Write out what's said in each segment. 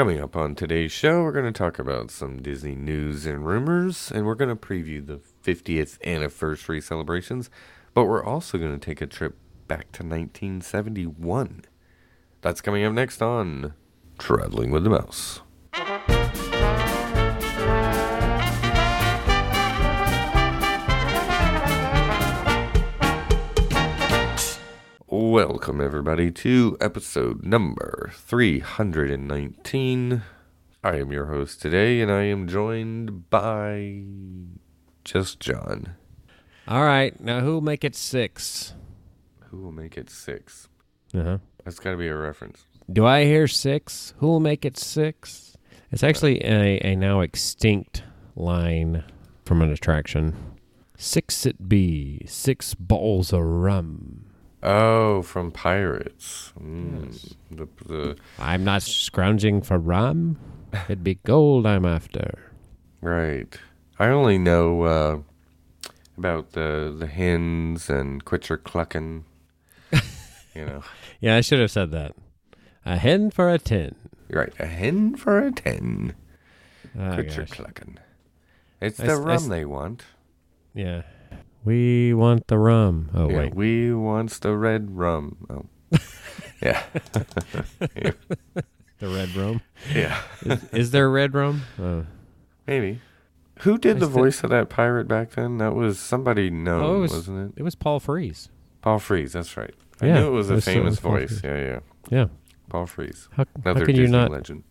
Coming up on today's show, we're going to talk about some Disney news and rumors, and we're going to preview the 50th anniversary celebrations, but we're also going to take a trip back to 1971. That's coming up next on Traveling with the Mouse. Welcome, everybody, to episode number 319. I am your host today, and I am joined by just John. All right, now who'll make it six? Who will make it six? Uh huh. That's got to be a reference. Do I hear six? Who'll make it six? It's actually a, a now extinct line from an attraction. Six it be, six balls of rum. Oh, from Pirates. Mm, Yes. the, the, I'm not scrounging for rum. It'd be gold I'm after. right. I only know uh, about the the hens and quit your clucking. you know, Yeah, I should have said that. A hen for a tin. right. A hen for a ten. Oh, quit your clucking. It's I the s- rum s- they want. Yeah. We want the rum. Oh, yeah, wait. we wants the red rum. Oh, yeah, The red rum. yeah. Is, is there red rum? Oh. Maybe. Who did I the voice of that pirate back then? That was somebody known, Oh, it was- wasn't it? It was Paul Frees. Paul Frees, That's right. I Yeah, knew it was it a was- uh, famous was Paul voice. Yeah, yeah. Yeah. Paul Frees. How, how Another can Disney you not? legend.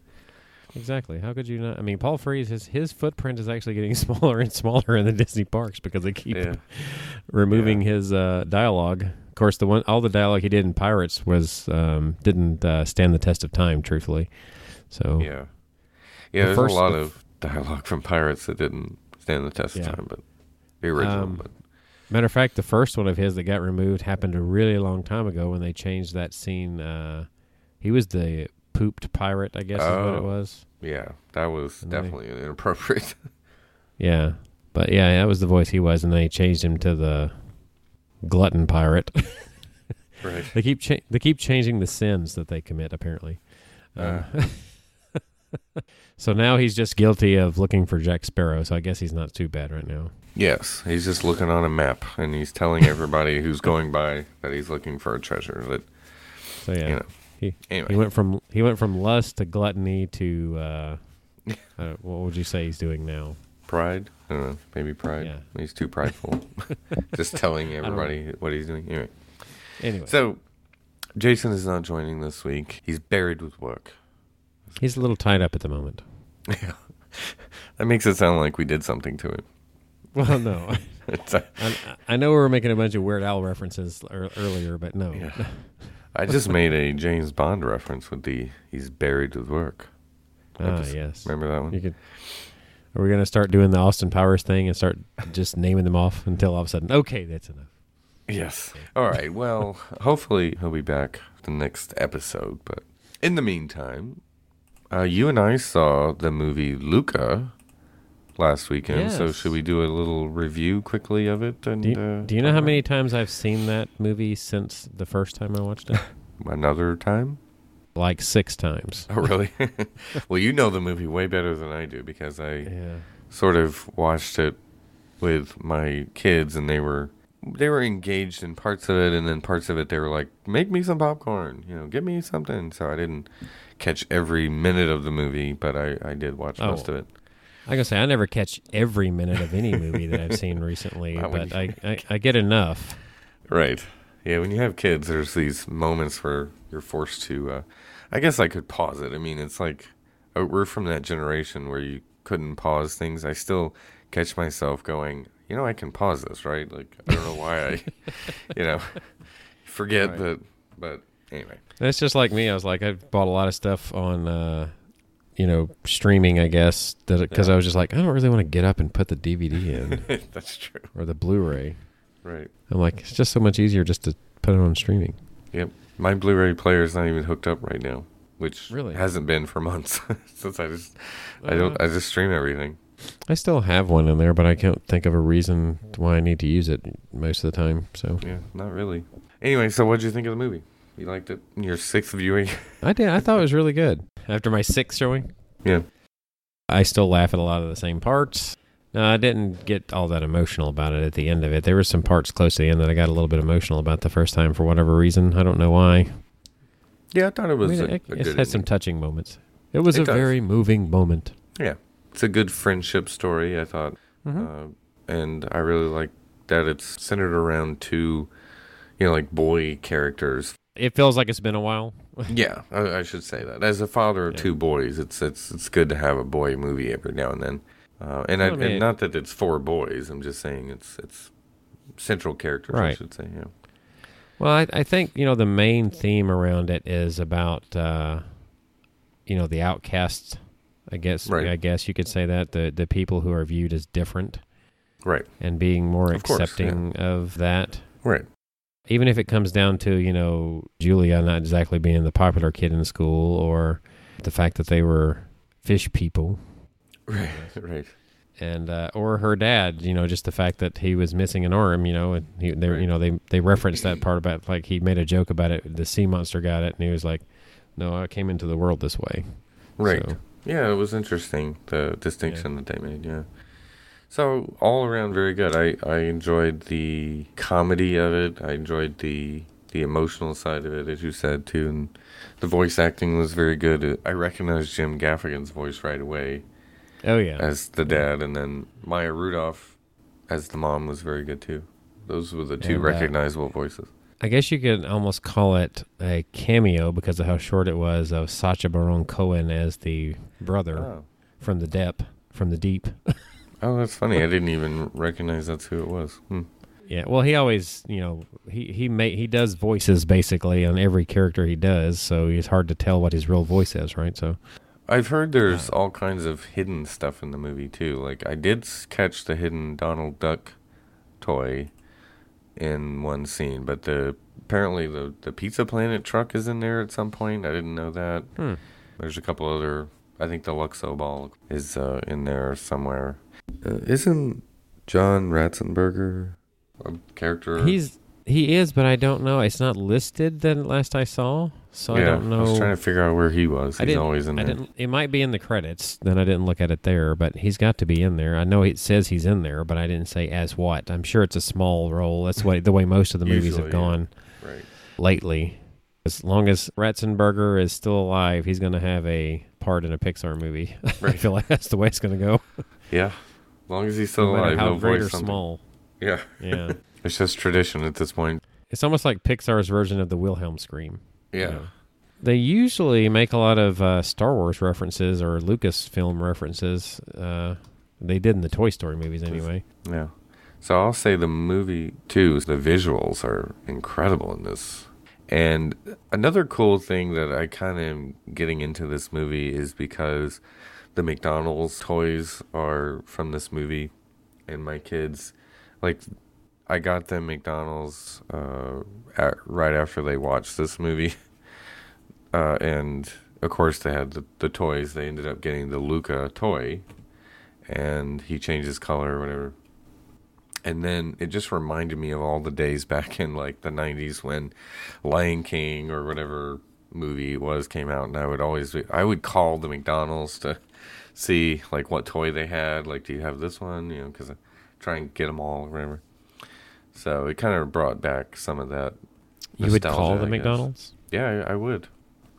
Exactly. How could you not? I mean, Paul Frees, his his footprint is actually getting smaller and smaller in the Disney parks because they keep Yeah. removing his uh, dialogue. Of course, the one all the dialogue he did in Pirates was um, didn't uh, stand the test of time. Truthfully, so Yeah. Yeah, The there's first- a lot of dialogue from pirates that didn't stand the test Yeah. of time, but the original. Um, but matter of fact, the first one of his that got removed happened a really long time ago when they changed that scene. Uh, he was the pooped pirate, I guess is what Oh. it was. yeah, that was And then they- definitely inappropriate. Yeah, but yeah, that was the voice he was, and they changed him to the glutton pirate. right. They keep cha- they keep changing the sins that they commit. Apparently, um, so now he's just guilty of looking for Jack Sparrow. So I guess he's not too bad right now. Yes, he's just looking on a map and he's telling everybody who's going by that he's looking for a treasure. That So yeah, you know. He Anyway, he went from he went from lust to gluttony to uh, uh, what would you say he's doing now? pride. I don't know. Maybe pride. Yeah. He's too prideful. just telling everybody what he's doing. Anyway, Anyway, so Jason is not joining this week. He's buried with work. he's a little tied up at the moment. Yeah. That makes it sound like we did something to him. Well, no, I, I know we were making a bunch of Weird Al references earlier, but no. Yeah. I just made a James Bond reference with the he's buried with work. Ah, yes. Remember that one? You could. Are we gonna start doing the Austin Powers thing and start just naming them off until all of a sudden, okay, that's enough. Yes. All right. Well, hopefully he'll be back the next episode. But in the meantime, uh, you and I saw the movie Luca last weekend. So should we do a little review quickly of it? And Do you, uh, do you know how many times I've seen that movie since the first time I watched it? it? another time? like six times. Oh, really? well, you know the movie way better than I do because I Yeah. sort of watched it with my kids, and they were they were engaged in parts of it, and then parts of it they were like, "Make me some popcorn," you know, "Give me something." So I didn't catch every minute of the movie, but I I did watch most Oh. of it. I gotta say, I never catch every minute of any movie that I've seen recently, Not but I, I, I get enough. Right. Yeah, when you have kids, there's these moments where you're forced to. Uh, I guess I could pause it. I mean, it's like uh, we're from that generation where you couldn't pause things. I still catch myself going, you know, I can pause this, right? Like I don't know why I, you know, forget Right. that. But anyway, it's just like me. I was like, I bought a lot of stuff on, uh, you know, streaming. I guess because Yeah. I was just like, I don't really want to get up and put the DVD in that's true. or the Blu-ray. Right. I'm like, it's just so much easier just to put it on streaming. Yep. My Blu-ray player is not even hooked up right now, which Really? hasn't been for months since I just I don't uh. I just stream everything. I still have one in there, but I can't think of a reason why I need to use it most of the time. So Yeah, not really. Anyway, so what did you think of the movie? You liked it? Your sixth viewing? I did. I thought it was really good. After my sixth showing. Yeah. I still laugh at a lot of the same parts. No, I didn't get all that emotional about it at the end of it. There were some parts close to the end that I got a little bit emotional about the first time for whatever reason. I don't know why. Yeah, I thought it I was mean, a, it, a it had some touching moments. It was It a does. very moving moment. Yeah, it's a good friendship story. I thought, Mhm. uh, and I really like that it's centered around two, you know, like boy characters. It feels like it's been a while. Yeah, I, I should say that. As a father of Yeah. two boys, it's it's it's good to have a boy movie every now and then. Uh, and, I, I mean- and not that it's for boys. I'm just saying it's it's central characters. I should say. Yeah. Well, I, I think you know the main theme around it is about uh, you know the outcasts. I guess Right. I guess you could say that the the people who are viewed as different Right. and being more Of course, accepting of that. Right. Even if it comes down to you know Julia not exactly being the popular kid in school, or the fact that they were fish people, Right. Right. and uh, or her dad, you know, just the fact that he was missing an arm, you know, and he, they, Right. you know, they they referenced that part about like he made a joke about it. The sea monster got it, and he was like, "No, I came into the world this way." Right. So, Yeah, it was interesting the distinction that they made. Yeah. So all around, very good. I I enjoyed the comedy of it. I enjoyed the the emotional side of it, as you said too, and the voice acting was very good. I recognized Jim Gaffigan's voice right away oh yeah, as the dad, and then Maya Rudolph as the mom was very good too. Those were the two And, uh, recognizable voices. I guess you could almost call it a cameo because of how short it was of Sacha Baron Cohen as the brother Oh. from the depth, from the deep. oh, that's funny. I didn't even recognize that's who it was. Hmm. Yeah, well, he always, you know, he he ma- he does voices basically on every character he does, so it's hard to tell what his real voice is, right? So, I've heard there's all kinds of hidden stuff in the movie too. Like I did catch the hidden Donald Duck toy in one scene, but the apparently the the Pizza Planet truck is in there at some point. I didn't know that. hmm. There's a couple other. I think the Luxo ball is uh, in there somewhere. Uh, isn't John Ratzenberger a character? he's he is, but I don't know. It's not listed. Then last I saw, so I don't know. I was trying to figure out where he was. He's always in I there. It might be in the credits. Then I didn't look at it there, but he's got to be in there. I know it says he's in there, but I didn't say as what. I'm sure it's a small role. That's what the way most of the movies Usually, have yeah. gone Right. lately. As long as Ratzenberger is still alive, he's going to have a part in a Pixar movie. I feel like that's the way it's going to go. Yeah. Long as he's still no alive, how great voice or something. small. Yeah. Yeah. It's just tradition at this point. it's almost like Pixar's version of the Wilhelm scream. you Yeah. know. They usually make a lot of uh, Star Wars references or Lucasfilm references. Uh, they did in the Toy Story movies anyway. Yeah. So I'll say the movie too, the visuals are incredible in this. And another cool thing that I kind of am getting into this movie is because the McDonald's toys are from this movie and my kids like I got them McDonald's uh, at, right after they watched this movie. Uh, and of course they had the, the toys. They ended up getting the Luca toy and he changes color or whatever. And then it just reminded me of all the days back in like the 90s when Lion King or whatever movie it was came out and I would always be, I would call the McDonald's to see like what toy they had like do you have this one you know cuz I try and get them all or whatever. So it kind of brought back some of that. You would call the McDonald's? Yeah, I, I would.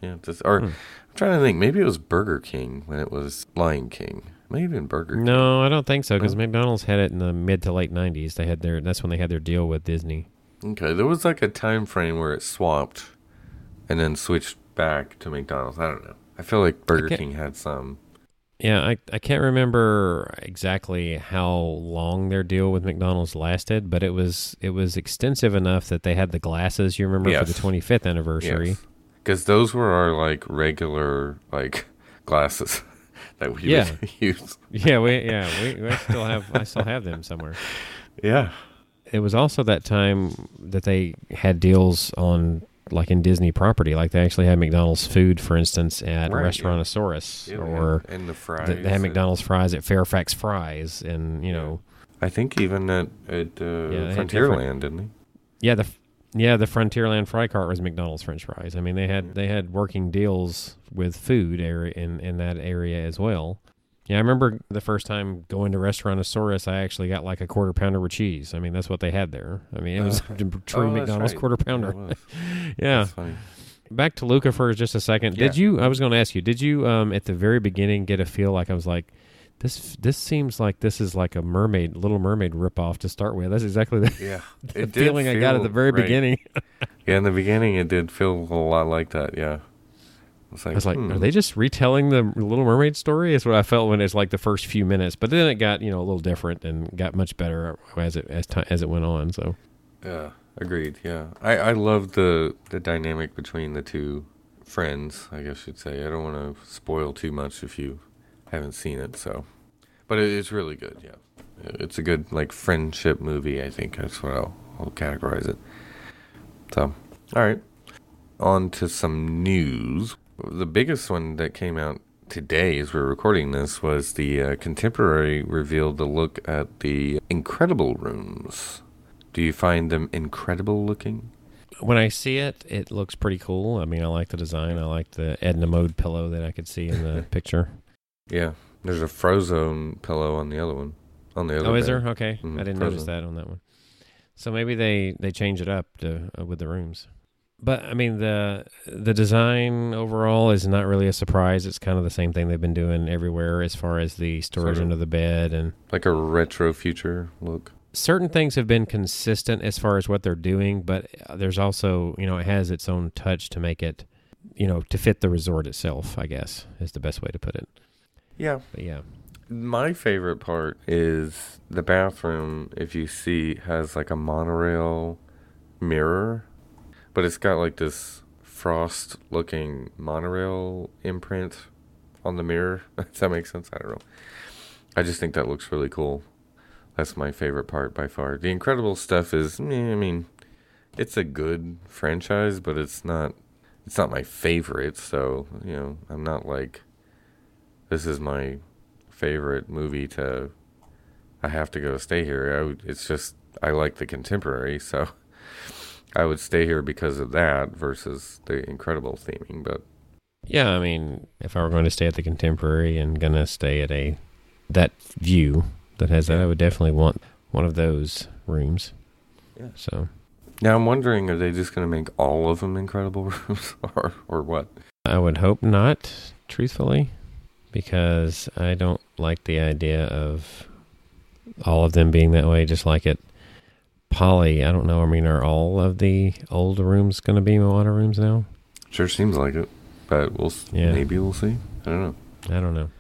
Yeah, just or Hmm. I'm trying to think. Maybe it was Burger King when it was Lion King. Maybe even Burger King. No, I don't think so because? McDonald's had it in the mid to late '90s. They had their that's when they had their deal with Disney. Okay, there was like a time frame where it swapped, and then switched back to McDonald's. I don't know. I feel like Burger King had some. Yeah, I I can't remember exactly how long their deal with McDonald's lasted, but it was it was extensive enough that they had the glasses. You remember for the 25th anniversary. Because those were our like regular like glasses that we Yeah. use. Yeah, we yeah we, we still have I still have them somewhere. Yeah. It was also that time that they had deals on like in Disney property, like they actually had McDonald's food, for instance, at Right. Restaurantosaurus, Yeah, or and, the fries. th- they had McDonald's fries at Fairfax Fries, and you know, I think even at at uh, had Frontierland, didn't they? yeah, the Yeah, the Frontierland fry cart was McDonald's French fries. I mean, they had they had working deals with food area in in that area as well. Yeah, I remember the first time going to Restaurantosaurus, I actually got like a quarter pounder with cheese. I mean, that's what they had there. I mean, it was a true Oh, McDonald's right. quarter pounder. Yeah. Back to Luca for just a second. Did you? I was going to ask you. Did you um at the very beginning get a feel like I was like, this this seems like this is like a mermaid, Little Mermaid ripoff to start with. That's exactly the, Yeah, the feeling I got at the very right. beginning. Yeah, in the beginning, it did feel a lot like that. Yeah, it's like, I was like, hmm. are they just retelling the Little Mermaid story? Is what I felt when it's like the first few minutes, but then it got you know a little different and got much better as it as time as it went on. So Yeah, agreed. Yeah, I I love the the dynamic between the two friends. I guess you'd say. I don't want to spoil too much if you haven't seen it. So, but it, it's really good. Yeah, it's a good like friendship movie. I think that's what I'll, I'll categorize it. So, all right, on to some news. The biggest one that came out today, as we're recording this, was the uh, Contemporary revealed the look at the Incredible Rooms. Do you find them incredible looking? when I see it, it looks pretty cool. I mean, I like the design. I like the Edna Mode pillow that I could see in the picture. Yeah, there's a Frozone pillow on the other one. On the other. Oh, is there? Okay, Mhm, I didn't notice that on that one. So maybe they they change it up to uh, with the rooms. But I mean the the design overall is not really a surprise. It's kind of the same thing they've been doing everywhere as far as the storage Sort of. under the bed and Like a retro future look. certain things have been consistent as far as what they're doing, but uh, there's also, you know, it has its own touch to make it, you know, to fit the resort itself, I guess, is the best way to put it. Yeah. But yeah. My favorite part is the bathroom. If you see, has like a monorail mirror, but it's got like this frost-looking monorail imprint on the mirror. Does that make sense? I don't know. I just think that looks really cool. That's my favorite part by far. The Incredible stuff is, I mean, it's a good franchise, but it's not. It's not my favorite. So you know, I'm not like, this is my favorite movie to I have to go stay here. I would, it's just I like the contemporary, so I would stay here because of that versus the incredible theming. But Yeah, I mean, if I were going to stay at the Contemporary and going to stay at a that view that has that, I would definitely want one of those rooms. Yeah. So now I'm wondering, are they just going to make all of them incredible rooms, or or what? I would hope not, truthfully, because I don't like the idea of all of them being that way. Just like it, Polly. I don't know. I mean, are all of the old rooms going to be Moana rooms now? Sure seems like it, but we'll Yeah. maybe we'll see. I don't know. I don't know.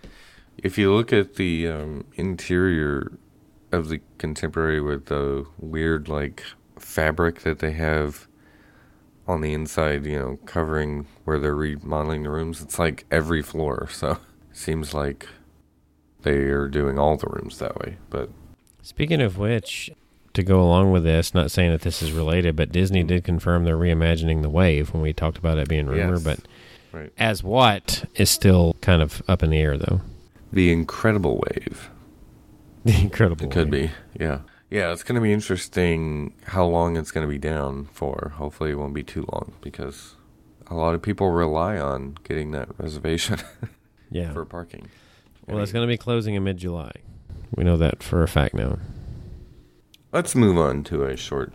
If you look at the um, interior of the contemporary with the weird like fabric that they have on the inside, you know, covering where they're remodeling the rooms, it's like every floor. So seems like they are doing all the rooms that way. But Speaking of which, to go along with this, not saying that this is related, but Disney did confirm they're reimagining the wave when we talked about it being rumor. Yes. But right, as what is still kind of up in the air, though. the incredible wave. The incredible. It could Wave. be, yeah, yeah. It's going to be interesting how long it's going to be down for. Hopefully, it won't be too long because a lot of people rely on getting that reservation Yeah. for parking. well, it's going to be closing in mid-July. We know that for a fact now. Let's move on to a short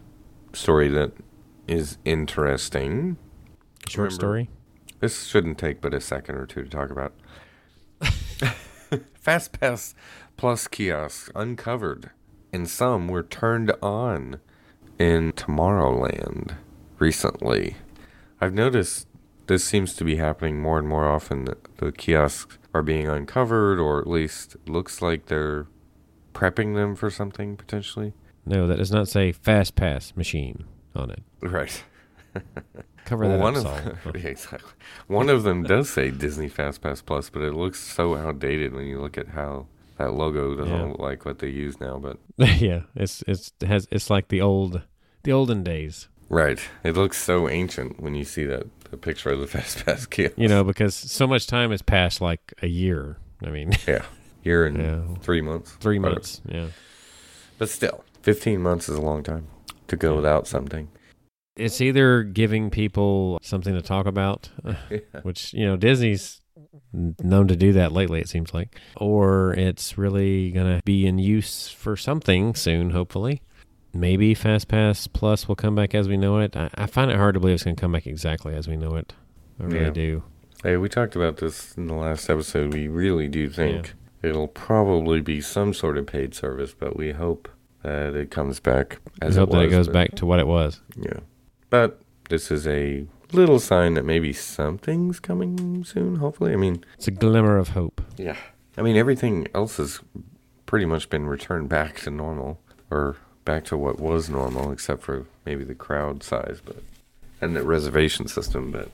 story that is interesting. Short Remember- story. This shouldn't take but a second or two to talk about. FastPass Plus kiosks uncovered, and some were turned on in Tomorrowland recently. I've noticed this seems to be happening more and more often. The kiosks are being uncovered, or at least looks like they're prepping them for something potentially. No, that does not say fast pass machine on it. Right. Cover that one up, of Saul. yeah, exactly. One of them does say Disney FastPass Plus, but it looks so outdated when you look at how that logo doesn't Yeah. look like what they use now. But yeah, it's it's it has it's like the old the olden days. Right, it looks so ancient when you see that the picture of the FastPass kiosk. You know, because so much time has passed, like a year. I mean, yeah, year and yeah, three months, three Whatever. months. Yeah. but still, fifteen months is a long time to go Yeah. without something. It's either giving people something to talk about, which, you know, Disney's known to do that lately, it seems like, or it's really going to be in use for something soon, hopefully. Maybe FastPass Plus will come back as we know it. I, I find it hard to believe it's going to come back exactly as we know it. I really Yeah. do. Hey, we talked about this in the last episode. We really do think it'll probably be some sort of paid service, but we hope that it comes back as hope that it goes but- back to what it was. Yeah. But this is a little sign that maybe something's coming soon, hopefully. I mean, It's a glimmer of hope. yeah. I mean, everything else has pretty much been returned back to normal or back to what was normal, except for maybe the crowd size, but and the reservation system. But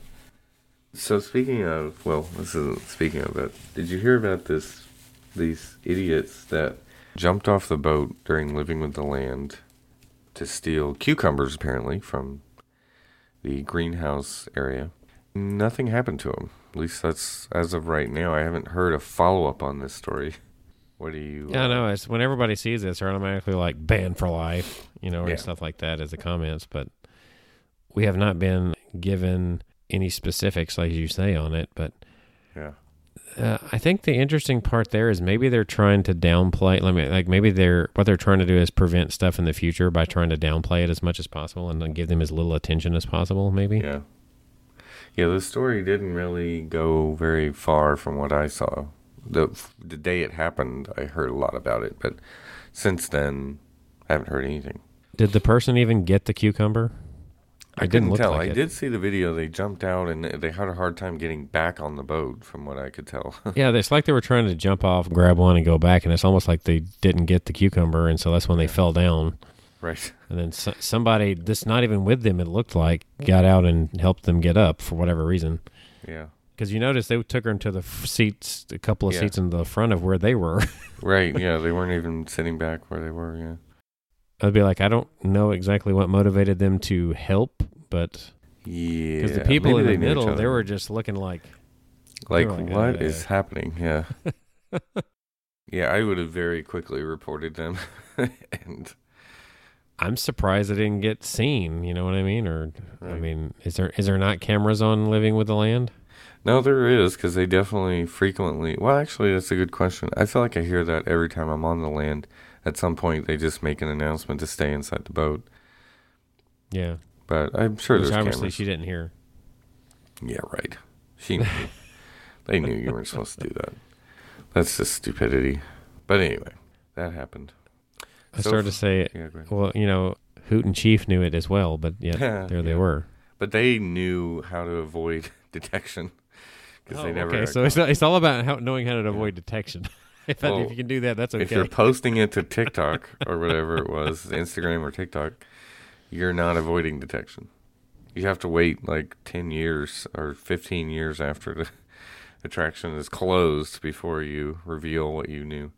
so speaking of, well, this isn't speaking of it. Did you hear about this? These idiots that jumped off the boat during Living with the Land to steal cucumbers, apparently from the greenhouse area. Nothing happened to them. At least that's as of right now. I haven't heard a follow up on this story. What do you? Yeah, uh, no, it's when everybody sees this, they're automatically like banned for life, you know, Yeah. stuff like that as the comments. But we have not been given any specifics, like you say, on it. But Yeah. uh, I think the interesting part there is maybe they're trying to downplay. Let me like maybe they're what they're trying to do is prevent stuff in the future by trying to downplay it as much as possible and then give them as little attention as possible. Maybe. Yeah. Yeah, the story didn't really go very far from what I saw. The the day it happened, I heard a lot about it, but since then, I haven't heard anything. Did the person even get the cucumber? I didn't tell. like I it. did see the video. They jumped out and they had a hard time getting back on the boat, from what I could tell. Yeah, it's like they were trying to jump off, grab one, and go back, and it's almost like they didn't get the cucumber, and so that's when they fell down. right. And then so, somebody, this not even with them, it looked like, got out and helped them get up for whatever reason. Yeah. Because you notice they took her into the f- seats, a couple of Yeah. seats in the front of where they were. Right. Yeah. They weren't even sitting back where they were. Yeah. I'd be like, I don't know exactly what motivated them to help, but Yeah. because the people in the middle, they were just looking like, like, like, what is uh, happening? Yeah. yeah. I would have very quickly reported them, and I'm surprised they didn't get seen. You know what I mean? Or I mean, is there is there not cameras on Living with the Land? No, there is because they definitely frequently. Well, actually, that's a good question. I feel like I hear that every time I'm on the land. At some point, they just make an announcement to stay inside the boat. Yeah, But I'm sure which there's obviously cameras. she didn't hear. Yeah, right. She knew. they knew you weren't supposed to do that. That's just stupidity. But anyway, that happened. I So started to say, Yeah, well, you know, Hoot and Chief knew it as well, but yet there they were. But they knew how to avoid detection because they never. Oh, okay, so it's, caught. it's all about how, knowing how to avoid detection. if, Well, if you can do that, that's okay. If you're posting it to TikTok or whatever it was, Instagram or TikTok, you're not avoiding detection. You have to wait like 10 years or 15 years after the attraction is closed before you reveal what you knew.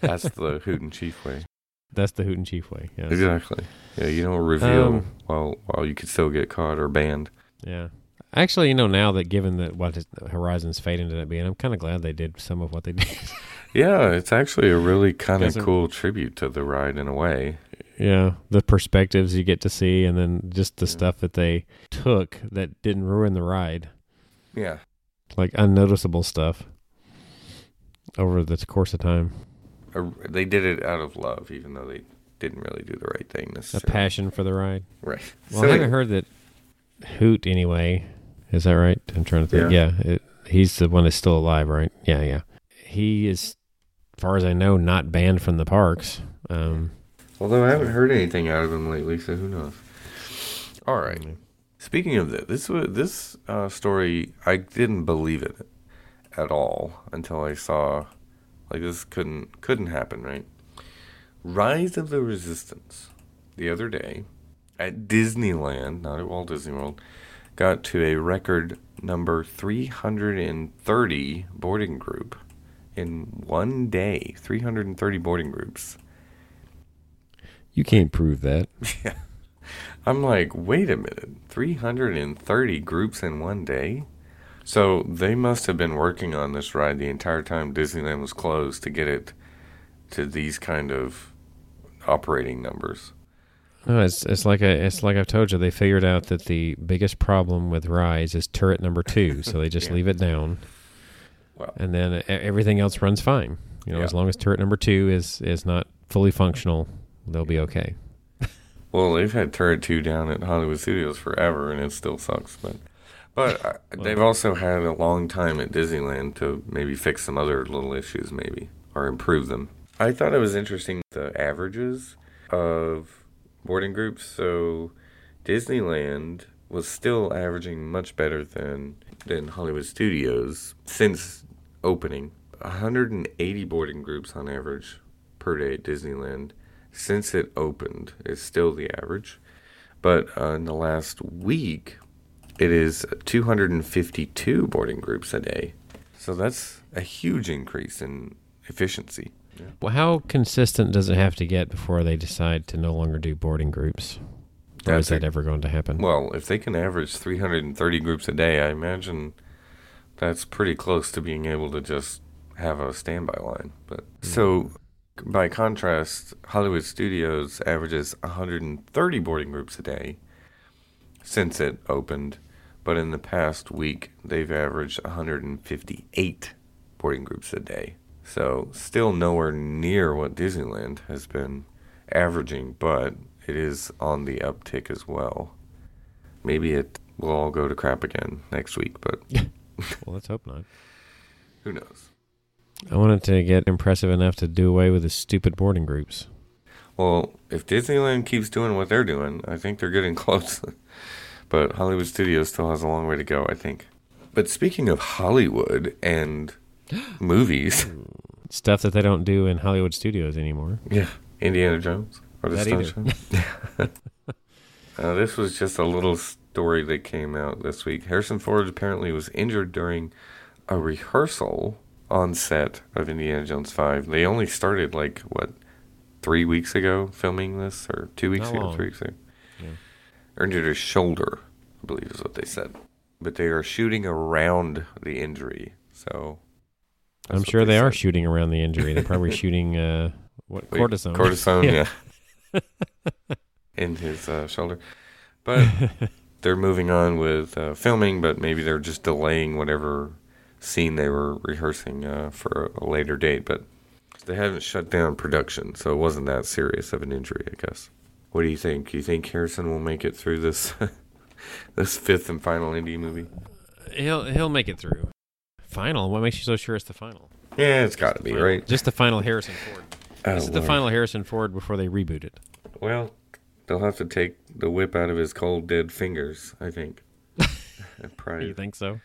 That's the Hoot and Chief way. That's the Hoot and Chief way. Yes. Exactly. Yeah, you don't reveal Um, while while you could still get caught or banned. Yeah. Actually, you know, now that given that what Horizon's fate ended up being, I'm kind of glad they did some of what they did. Yeah, it's actually a really kind of cool tribute to the ride in a way. yeah, the perspectives you get to see, and then just the Yeah. stuff that they took that didn't ruin the ride, Yeah. like unnoticeable stuff over the course of time. They did it out of love, even though they didn't really do the right thing Necessarily. A passion for the ride. Right. Well, So I haven't heard that Hoot anyway. Is that right? I'm trying to think. Yeah, it, he's the one that's still alive, right? Yeah, yeah. He is, as far as I know, not banned from the parks. Um, Although I haven't heard anything out of him lately, so who knows? All right. Speaking of that, this was this uh, story. I didn't believe it at all until I saw, like this couldn't couldn't happen, right? Rise of the Resistance, the other day, at Disneyland, not at Walt Disney World, got to a record number 330 boarding group in one day. 330 boarding groups. You can't prove that. Yeah. I'm like, wait a minute. 330 groups in one day? So they must have been working on this ride the entire time Disneyland was closed to get it to these kind of operating numbers. No, it's it's like a it's like I've told you. They figured out that the biggest problem with Rise is turret number two, so they just Yeah. leave it down, Well, and then everything else runs fine. You know, Yeah. as long as turret number two is is not fully functional, they'll be okay. well, they've had Turret Two down at Hollywood Studios forever, and it still sucks. But but uh, they've also had a long time at Disneyland to maybe fix some other little issues, maybe or improve them. I thought it was interesting the averages of boarding groups. So Disneyland was still averaging much better than than Hollywood Studios since opening. 180 boarding groups on average per day at Disneyland since it opened is still the average. But uh, in the last week, it is 252 boarding groups a day. So that's a huge increase in efficiency. Well, how consistent does it have to get before they decide to no longer do boarding groups? Or That's is that a- ever going to happen? Well, if they can average 330 groups a day, I imagine that's pretty close to being able to just have a standby line. But hmm. so, by contrast, Hollywood Studios averages 130 boarding groups a day since it opened, but in the past week they've averaged 158 boarding groups a day. So, still nowhere near what Disneyland has been averaging, but it is on the uptick as well. Maybe it will all go to crap again next week, but well, let's hope not. who knows? I wanted to get impressive enough to do away with the stupid boarding groups. Well, if Disneyland keeps doing what they're doing, I think they're getting close. but Hollywood Studios still has a long way to go, I think. But speaking of Hollywood and movies, Stuff that they don't do in Hollywood studios anymore. yeah, Indiana Jones or the. Sunshine. uh, this was just a little story that came out this week. Harrison Ford apparently was injured during a rehearsal on set of Indiana Jones 5. They only started like what three weeks ago filming this, or two weeks Not ago, long. three weeks ago. Yeah. Injured his shoulder, I believe is what they said. But they are shooting around the injury, so that's I'm sure they, are shooting around the injury. They're probably shooting uh, what cortisone. Cortisone, yeah. in his uh, shoulder. But they're moving on with uh, filming, but maybe they're just delaying whatever scene they were rehearsing uh, for a later date. But they haven't shut down production, so it wasn't that serious of an injury, I guess. What do you think? You think Harrison will make it through this this fifth and final indie movie? He'll he'll make it through. Final. What makes you so sure it's the final? Yeah, it's got to be Final. right. Just the final Harrison Ford. Oh, this is the Lord. final Harrison Ford before they reboot it. Well, they'll have to take the whip out of his cold dead fingers. I think. Probably You think so?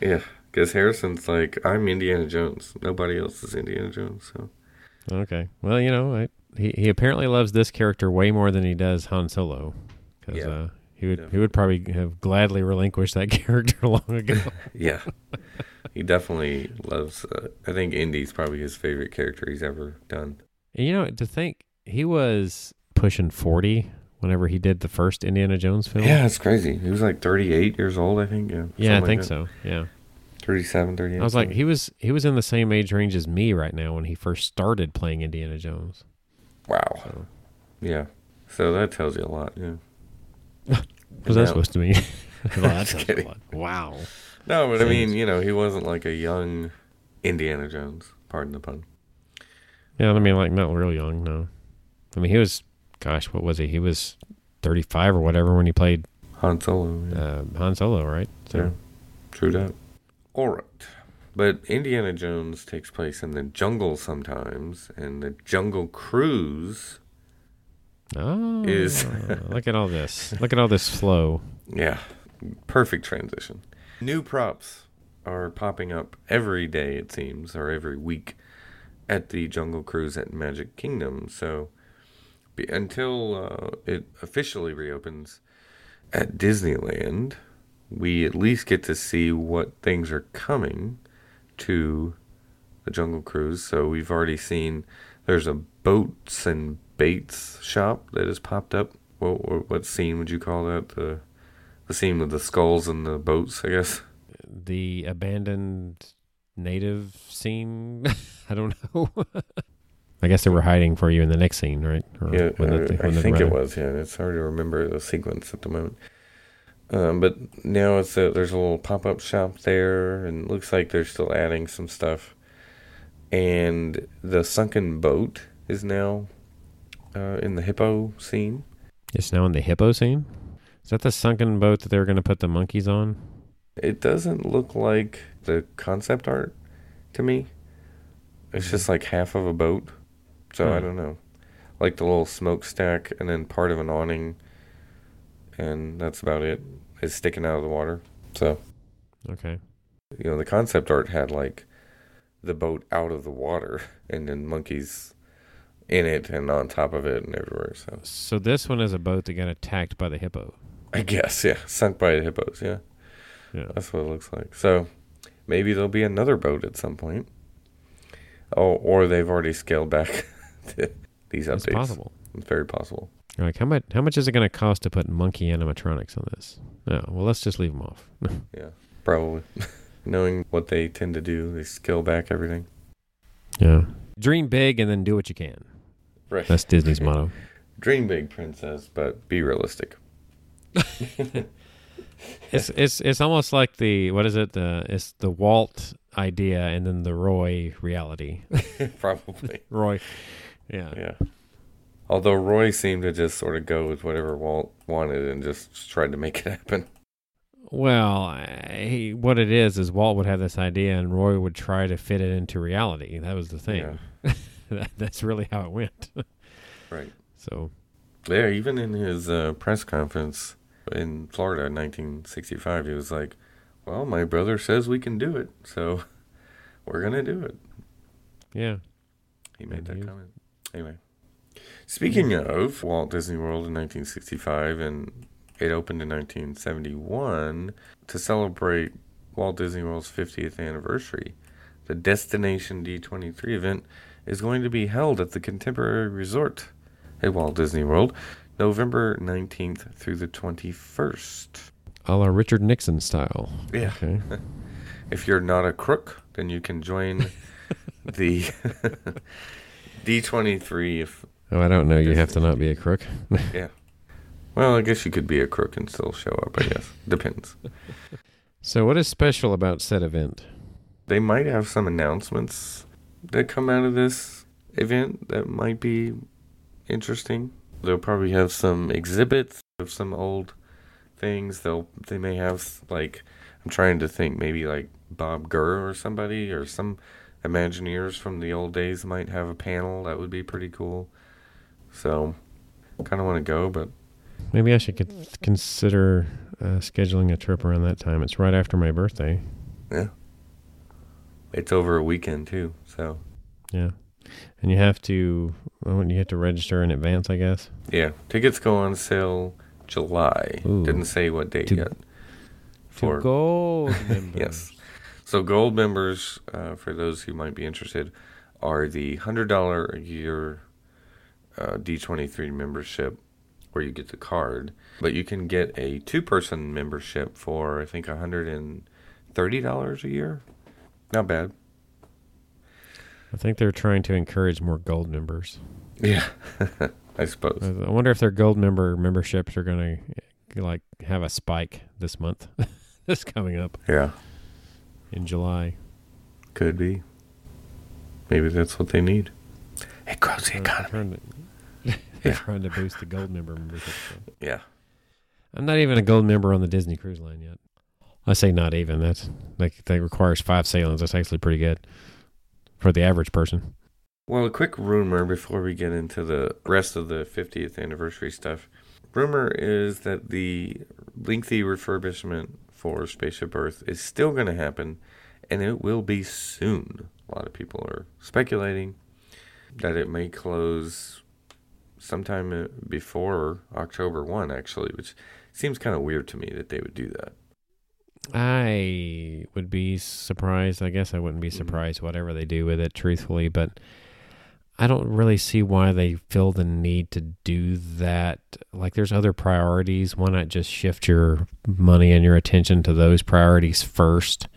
Yeah, because Harrison's like, I'm Indiana Jones. Nobody else is Indiana Jones. So Okay. Well, you know, I, he he apparently loves this character way more than he does Han Solo, because Yeah, uh, he would he would probably have gladly relinquished that character long ago. yeah, he definitely loves. Uh, I think Indy's probably his favorite character he's ever done. And you know, to think he was pushing forty whenever he did the first Indiana Jones film. Yeah, it's crazy. He was like 38 years old, I think. Yeah, Yeah, I think so. Yeah. that. 37, 38. I was like, he was he was in the same age range as me right now when he first started playing Indiana Jones. wow. So, Yeah. So that tells you a lot. Yeah. What was that supposed to mean? well, that Just sounds a kidding. Wow. No, but I mean, you know, he wasn't like a young Indiana Jones. Pardon the pun. Yeah, I mean, like not real young. No, I mean he was. Gosh, what was he? He was thirty-five or whatever when he played Han Solo. yeah. uh, Han Solo, right? Yeah, true that. All right. But Indiana Jones takes place in the jungle sometimes, and the Jungle Cruise, Oh, Is- look at all this. Look at all this flow. yeah, perfect transition. New props are popping up every day, it seems, or every week at the Jungle Cruise at Magic Kingdom. So be, until uh, it officially reopens at Disneyland, we at least get to see what things are coming to the Jungle Cruise. So we've already seen there's a boats and baits shop that has popped up. What, what, what scene would you call that? The the scene with the skulls and the boats, I guess. The abandoned native scene. I don't know. I guess they were hiding for you in the next scene, right? Or Yeah, when the- uh, I think it was. Yeah, it's hard to remember the sequence at the moment. Um, but now it's a, there's a little pop up shop there, and it looks like they're still adding some stuff. And the sunken boat is now uh, in the hippo scene. It's now in the hippo scene. Is that the sunken boat that they were going to put the monkeys on? It doesn't look like the concept art to me. It's just like half of a boat, so I Hmm. don't know. Like the little smokestack, and then part of an awning, and that's about it. It's sticking out of the water. So Okay. you know, the concept art had like the boat out of the water, and then monkeys in it and on top of it and everywhere. So So this one is a boat that got attacked by the hippo. I guess yeah, sunk by the hippos. Yeah, Yeah. that's what it looks like. So maybe there'll be another boat at some point. Oh, or they've already scaled back these updates. It's possible. It's very possible. Like how much? How much is it going to cost to put monkey animatronics on this? No. Well, let's just leave them off. Yeah, probably. Knowing what they tend to do, they scale back everything. Yeah. Dream big and then do what you can. Right. That's Disney's motto. Dream big, princess, but be realistic. It's it's it's almost like the what is it? The it's the Walt idea and then the Roy reality. probably. Roy. Yeah. Yeah. Although Roy seemed to just sort of go with whatever Walt wanted and just tried to make it happen. Well, he, what it is is Walt would have this idea and Roy would try to fit it into reality. That was the thing. That, that's really how it went. Right. So Yeah, even in his uh, press conference in Florida in 1965, he was like, Well, my brother says we can do it, so we're going to do it. yeah. He made And that comment. Anyway, speaking of Walt Disney World in 1965, and it opened in 1971 to celebrate Walt Disney World's 50th anniversary. The Destination D23 event is going to be held at the Contemporary Resort at Walt Disney World, November 19th through the 21st. A la Richard Nixon style. Yeah. Okay. If you're not a crook, then you can join the D23 if Oh, I don't know. You have to not be a crook. Yeah. Well, I guess you could be a crook and still show up, I guess. Depends. So, what is special about said event? They might have some announcements that come out of this event that might be interesting. They'll probably have some exhibits of some old things. They'll they may have like I'm trying to think maybe like Bob Gurr or somebody or some Imagineers from the old days might have a panel. That would be pretty cool. So, kind of want to go, but Maybe I should consider uh, scheduling a trip around that time. It's right after my birthday. yeah, it's over a weekend too. So. Yeah. And you have to, well, you have to register in advance, I guess. Yeah, tickets go on sale July. Ooh. Didn't say what date To- yet. For gold yes, so gold members, uh, for those who might be interested, are the hundred dollar a year uh, D twenty three membership, where you get the card, but you can get a two person membership for I think hundred and thirty dollars a year. Not bad. I think they're trying to encourage more gold members. Yeah, I suppose. I wonder if their gold member memberships are going to like have a spike this month. this coming up Yeah, in July. could be. Maybe that's what they need. It grows the They're economy. trying to, they're Yeah. trying to boost the gold member membership. So. Yeah. I'm not even a gold member on the Disney Cruise Line yet. I say not even. That's like that requires five sailings. That's actually pretty good for the average person. Well, a quick rumor before we get into the rest of the 50th anniversary stuff. Rumor is that the lengthy refurbishment for Spaceship Earth is still going to happen, and it will be soon. A lot of people are speculating that it may close sometime uh, before October 1, actually, which seems kind of weird to me that they would do that. I would be surprised. I guess I wouldn't be Mhm. surprised whatever they do with it, truthfully, but I don't really see why they feel the need to do that. Like, there's other priorities. Why not just shift your money and your attention to those priorities first?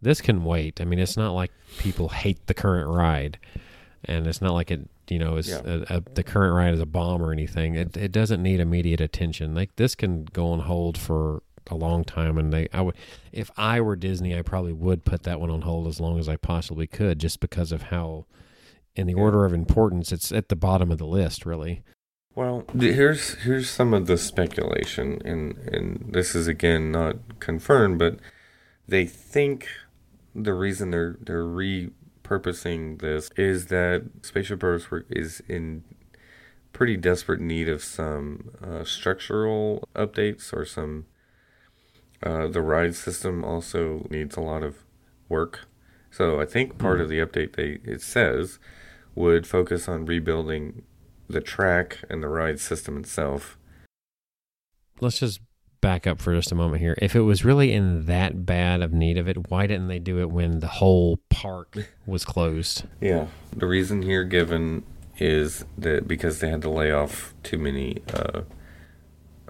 This can wait. I mean, it's not like people hate the current ride, and it's not like it you know, is Yeah. a, a, the current ride is a bomb or anything. It it doesn't need immediate attention. Like this can go on hold for a long time, and they I would if I were Disney, I probably would put that one on hold as long as I possibly could, just because of how. In the Yeah. order of importance, it's at the bottom of the list, really. Well, here's here's some of the speculation, and and this is again not confirmed, but they think the reason they're they're repurposing this is that Spaceship Earth were- is in pretty desperate need of some uh, structural updates or some. Uh, the ride system also needs a lot of work, so I think part Hmm. of the update they it says would focus on rebuilding the track and the ride system itself. let's just back up for just a moment here. If it was really in that bad of need of it, why didn't they do it when the whole park was closed? Yeah. The reason here given is that because they had to lay off too many uh,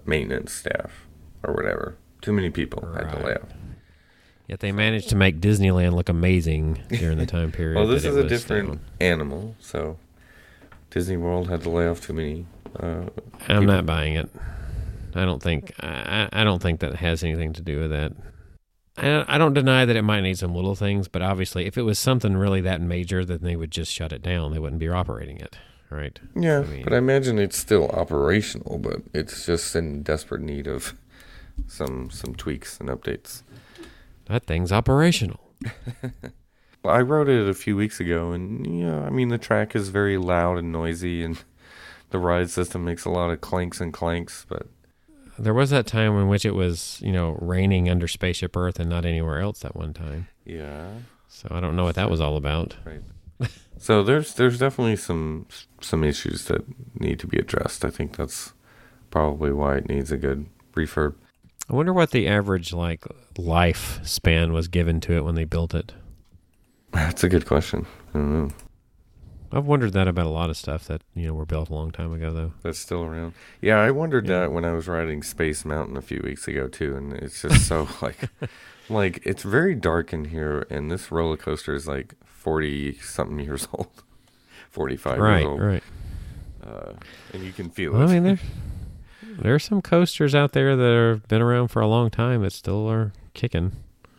maintenance staff or whatever. Too many people had to lay off. Yet they managed to make Disneyland look amazing during the time period. Well, this is a different down. animal, so Disney World had to lay off too many. Uh, I'm people. not buying it. I don't think. I, I I don't think that has anything to do with that. I, I don't deny that it might need some little things, but obviously, if it was something really that major, then they would just shut it down. They wouldn't be operating it, right? yeah, I mean- but I imagine it's still operational, but it's just in desperate need of some some tweaks and updates. That thing's operational. Well, I wrote it a few weeks ago, and yeah, I mean the track is very loud and noisy, and the ride system makes a lot of clanks and clanks. But There was that time in which it was, you know, raining under Spaceship Earth and not anywhere else at one time. yeah, So I don't know what that was all about. Right. so there's there's definitely some some issues that need to be addressed. I think that's probably why it needs a good refurb. I wonder what the average like life span was given to it when they built it. That's a good question. I don't know. I've wondered that about a lot of stuff that you know were built a long time ago, though. That's still around. Yeah, I wondered Yeah. that when I was riding Space Mountain a few weeks ago too, and it's just so like, like it's very dark in here, and this roller coaster is like forty something years old, forty five right, years old, right. uh, and you can feel Well, it. I mean, there there are some coasters out there that have been around for a long time that still are kicking.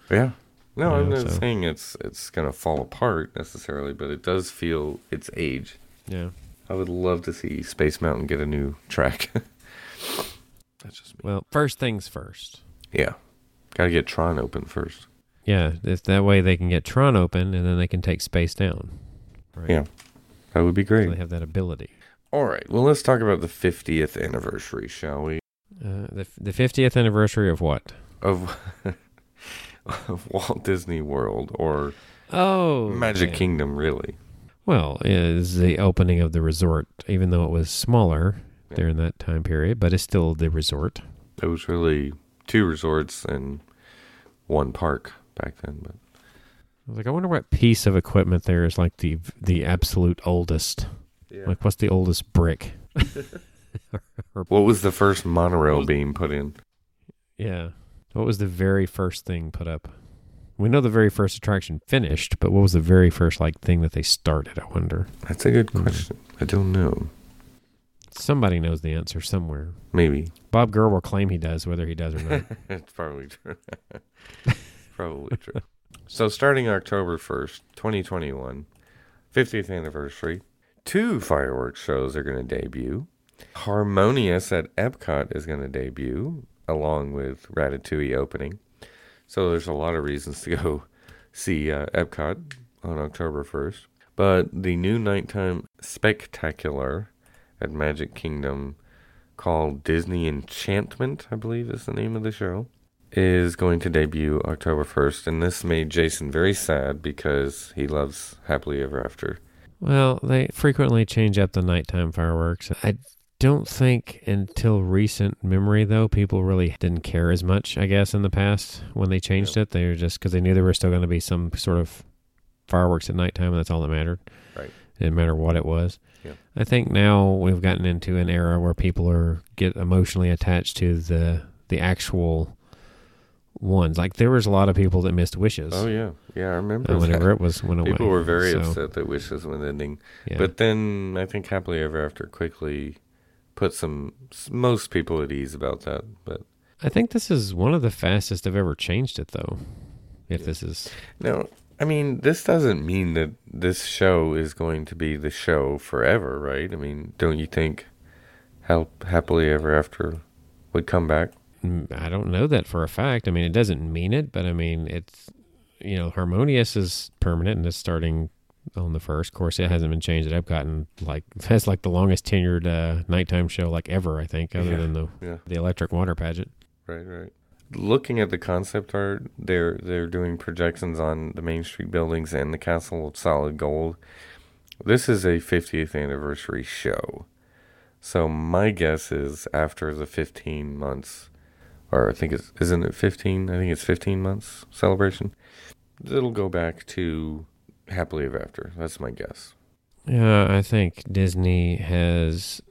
yeah. No, I'm Yeah, not so- saying it's it's gonna fall apart necessarily, but it does feel its age. Yeah. I would love to see Space Mountain get a new track. That's just me. Well, first things first. Yeah, gotta get Tron open first. Yeah, if that way they can get Tron open and then they can take space down. Right. Yeah. That would be So great. they have that ability. All right. Well, let's talk about the 50th anniversary, shall we? Uh, the the 50th anniversary of what? Of, of Walt Disney World or Oh, Magic yeah. Kingdom, really. Well, is the opening of the resort, even though it was smaller Yeah. during that time period, but it's still the resort. It was really two resorts and one park back then. But I was like, I wonder what piece of equipment there is like the the absolute oldest. Yeah. Like, what's the oldest brick? what was the first monorail What was- being put in? Yeah. What was the very first thing put up? We know the very first attraction finished, but what was the very first like thing that they started? I wonder. That's a good Hmm. question. I don't know. Somebody knows the answer somewhere. Maybe. Bob Gurr will claim he does, whether he does or not. it's probably true. probably true. So, starting October 1st, 2021, 50th anniversary, two fireworks shows are going to debut. Harmonious at Epcot is going to debut, along with Ratatouille opening. So, there's a lot of reasons to go see uh, Epcot on October 1st. But the new nighttime spectacular at Magic Kingdom called Disney Enchantment, I believe is the name of the show, is going to debut October 1st. And this made Jason very sad because he loves Happily Ever After. Well, they frequently change up the nighttime fireworks. I don't think until recent memory, though, people really didn't care as much, I guess, in the past when they changed it. They were just because they knew there were still going to be some sort of fireworks at nighttime, and that's all that mattered. Right. It didn't matter what it was. Yeah. I think now we've gotten into an era where people are get emotionally attached to the the actual ones. Like there was a lot of people that missed Wishes. Oh yeah, yeah. I remember uh, whenever it was went away. People were very So, upset that Wishes was ending, Yeah. but then I think Happily Ever After quickly put some most people at ease about that. But I think this is one of the fastest I've ever changed it, though. If this is no, I mean this doesn't mean that this show is going to be the show forever, right? I mean, don't you think Hap- Happily Ever After would come back? I don't know that for a fact. I mean, it doesn't mean it, but I mean, it's you know, Harmonious is permanent and it's starting on the first. Of course, it hasn't been changed at Epcot and like that's like the longest tenured uh, nighttime show like ever. I think, other Yeah. than the Yeah. the Electric Water Pageant. Right, right. Looking at the concept art, they're they're doing projections on the Main Street buildings and the Castle of Solid Gold. This is a 50th anniversary show. So my guess is after the 15 months or I think it's isn't it 15? I think it's 15 months celebration. It'll go back to Happily Ever After. That's my guess. Yeah, I think Disney has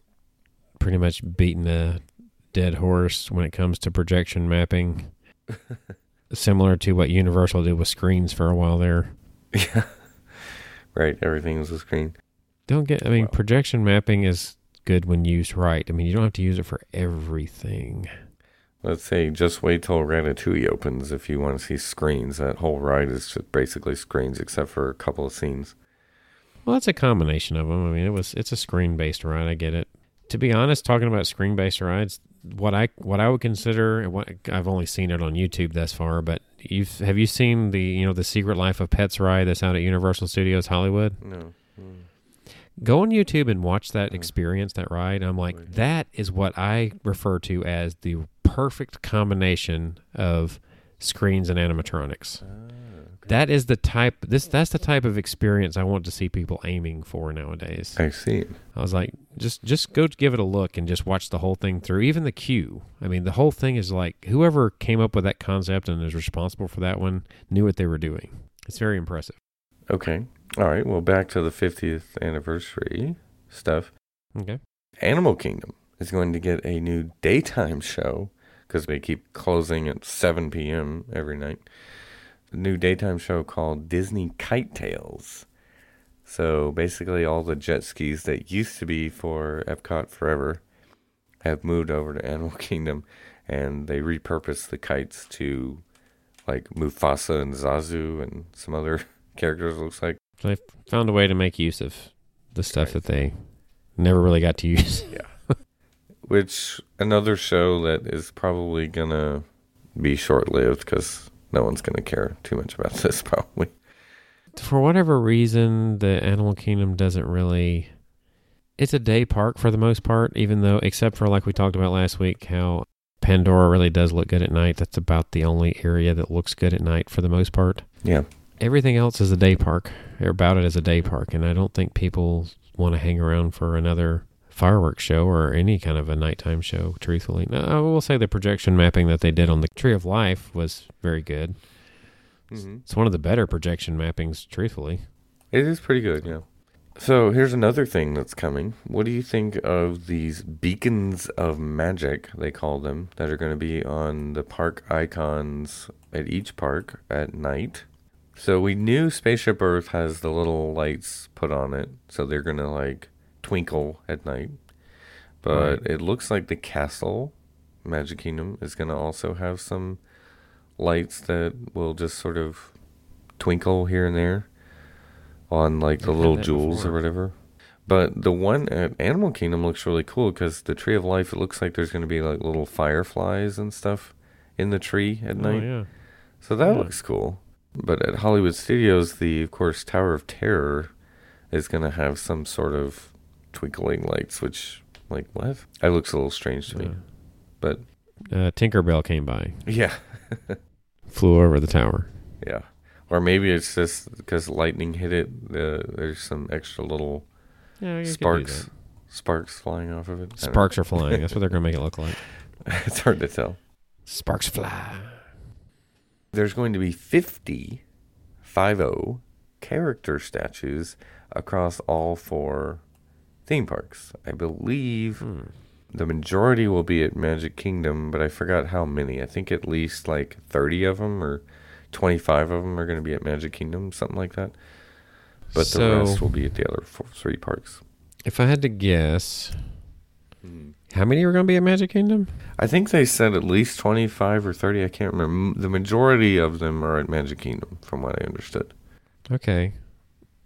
pretty much beaten a dead horse when it comes to projection mapping. Similar to what Universal did with screens for a while there. yeah. Right, everything was a screen. Don't get, I mean, Wow. projection mapping is good when used right. I mean, you don't have to use it for everything. Let's say just wait till Ratatouille opens if you want to see screens. That whole ride is just basically screens except for a couple of scenes. Well, it's a combination of them. I mean, it was it's a screen based ride. I get it. To be honest, talking about screen based rides, what I what I would consider what I've only seen it on YouTube thus far, but you've have you seen the you know the Secret Life of Pets ride that's out at Universal Studios Hollywood? No. Mm. Go on YouTube and watch that Mm. experience, that ride. I'm like, that is what I refer to as the perfect combination of screens and animatronics. Ah, that is the type this that's the type of experience I want to see people aiming for nowadays. I see. I was like, just just go give it a look and just watch the whole thing through. Even the queue. I mean, the whole thing is like whoever came up with that concept and is responsible for that one knew what they were doing. It's very impressive. Okay. All right. Well, back to the 50th anniversary stuff. Okay. Animal Kingdom is going to get a new daytime show because they keep closing at 7 p.m. every night. A new daytime show called Disney Kite Tales. So basically, all the jet skis that used to be for Epcot Forever have moved over to Animal Kingdom and they repurposed the kites to like Mufasa and Zazu and some other characters, looks like. So they found a way to make use of the stuff Right. that they never really got to use. Which another show that is probably gonna be short-lived because no one's gonna care too much about this probably for whatever reason, the Animal Kingdom doesn't really. It's a day park for the most part, even though, except for like we talked about last week, how Pandora really does look good at night. That's about the only area that looks good at night for the most part. yeah Everything else is a day park. They're about it as a day park, and I don't think people want to hang around for another fireworks show or any kind of a nighttime show. Truthfully, no, I will say the projection mapping that they did on the Tree of Life was very good. mm-hmm. It's one of the better projection mappings, truthfully. it is pretty good yeah so here's another thing that's coming what do you think of these beacons of magic they call them that are going to be on the park icons at each park at night so we knew spaceship earth has the little lights put on it so they're going to like twinkle at night but Right. it looks like the castle magic kingdom is going to also have some lights that will just sort of twinkle here and there on like the I've little jewels or whatever but the one at animal kingdom looks really cool because the tree of life it looks like there's going to be like little fireflies and stuff in the tree at Oh night yeah. so that Yeah. looks cool. But at Hollywood Studios, the of course Tower of Terror is going to have some sort of twinkling lights, which like what? That looks a little strange to me. Yeah. But Uh, Tinkerbell came by, yeah, flew over the tower. yeah. Or maybe it's just because lightning hit it. Uh, there's some extra little Yeah, you could do sparks, sparks flying off of it. Sparks are flying. That's what they're gonna make it look like. it's hard to tell. Sparks fly. There's going to be 50, 50 character statues across all four theme parks. I believe Hmm. the majority will be at Magic Kingdom, but I forgot how many. I think at least like 30 of them or 25 of them are going to be at Magic Kingdom, something like that. But So- the rest will be at the other four, three parks. If I had to guess, how many were going to be at Magic Kingdom? I think they said at least 25 or 30. I can't remember. The majority of them are at Magic Kingdom, from what I understood. Okay.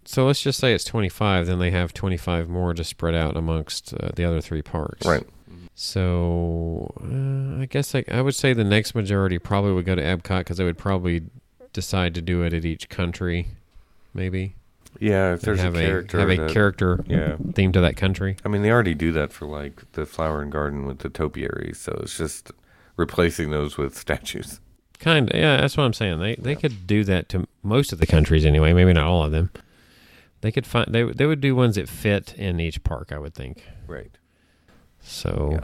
So let's just say it's 25, then they have 25 more to spread out amongst uh, the other three parks. Right. So uh, I guess I, I would say the next majority probably would go to Epcot because they would probably decide to do it at each country, maybe. Yeah, if there's have a character. have a that- character Yeah. theme to that country. I mean, they already do that for like the flower and garden with the topiaries, so it's just replacing those with statues. Kind of, yeah, that's what I'm saying. They they could do that to most of the countries anyway. Maybe not all of them. They could find they they would do ones that fit in each park. I would think. Right. So Yeah.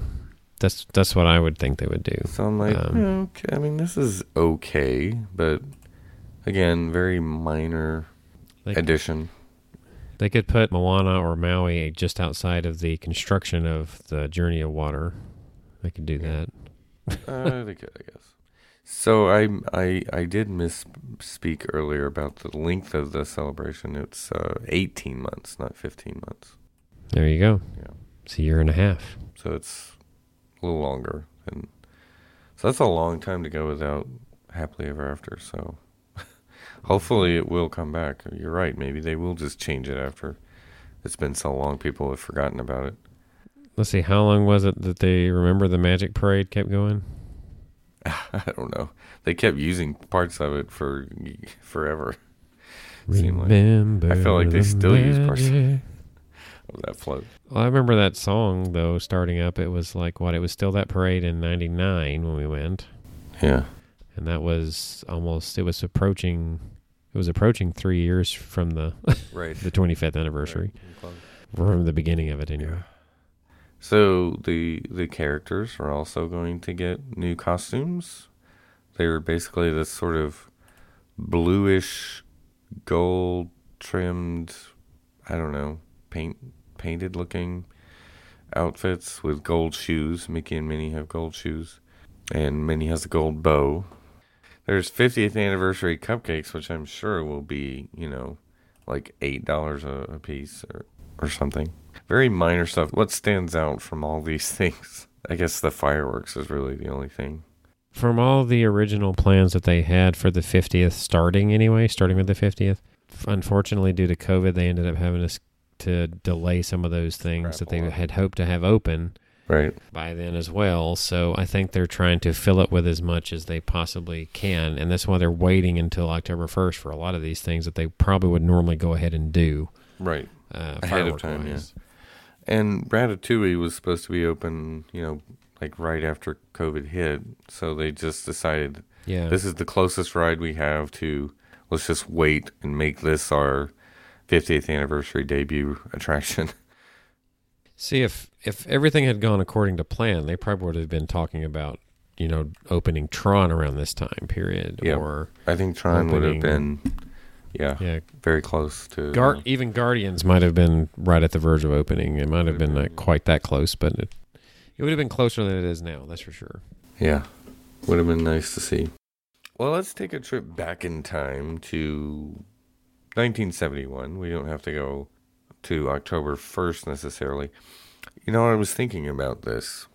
that's that's what I would think they would do. So I'm like, Um, okay. I mean, this is okay, but again, very minor Like- addition. They could put Moana or Maui just outside of the construction of the Journey of Water. They could do that. uh, they could, I guess. So I I I did misspeak earlier about the length of the celebration. It's uh, 18 months, not 15 months. There you go. Yeah. It's a year and a half. So it's a little longer, and so that's a long time to go without happily ever after. So hopefully it will come back. You're right. Maybe they will just change it after it's been so long. People have forgotten about it. Let's see, how long was it that they remember the Magic Parade kept going? I don't know. They kept using parts of it for forever. Seemed like- Remember I feel like they the still use parts of magic. that float. Well, I remember that song though starting up. It was like what? It was still that parade in '99 when we went, Yeah. and that was almost. It was approaching. It was approaching three years from the Right. the 25th anniversary from the beginning of it. Anyway, So the the characters are also going to get new costumes. They're basically this sort of bluish, gold trimmed, I don't know, paint painted looking outfits with gold shoes. Mickey and Minnie have gold shoes, and Minnie has a gold bow. There's 50th anniversary cupcakes, which I'm sure will be, you know, like eight dollars a a piece or or something. Very minor stuff. What stands out from all these things? I guess the fireworks is really the only thing. from all the original plans that they had for the 50th, starting anyway, starting with the 50th, unfortunately due to COVID, they ended up having to to delay some of those things that they had hoped to have open. Right. by then as well. So I think they're trying to fill it with as much as they possibly can, and that's why they're waiting until October first for a lot of these things that they probably would normally go ahead and do Right. uh, Ahead of time, yeah. And Ratatouille was supposed to be open, you know, like right after COVID hit. So they just decided Yeah, this is the closest ride we have to let's just wait and make this our 50th anniversary debut attraction. See if if everything had gone according to plan, they probably would have been talking about you know opening Tron around this time period, Yeah. or I think Tron would have been, yeah, yeah, very close to. Gar- even Guardians might have been right at the verge of opening. It might have been not quite that close, but it, it would have been closer than it is now. That's for sure. Yeah, would have been nice to see. Well, let's take a trip back in time to 1971. We don't have to go to October 1st necessarily. You know, I was thinking about this.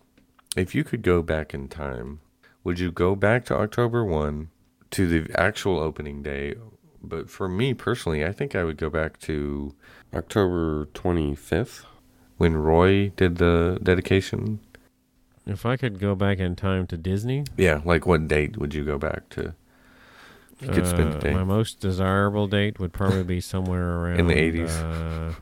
If you could go back in time, would you go back to October 1 to the actual opening day? But for me personally, I think I would go back to October 25th when Roy did the dedication If I could go back in time to Disney, Yeah, like what date would you go back to? You could spend the Uh, day. My most desirable date would probably be somewhere around In the 80s. Uh,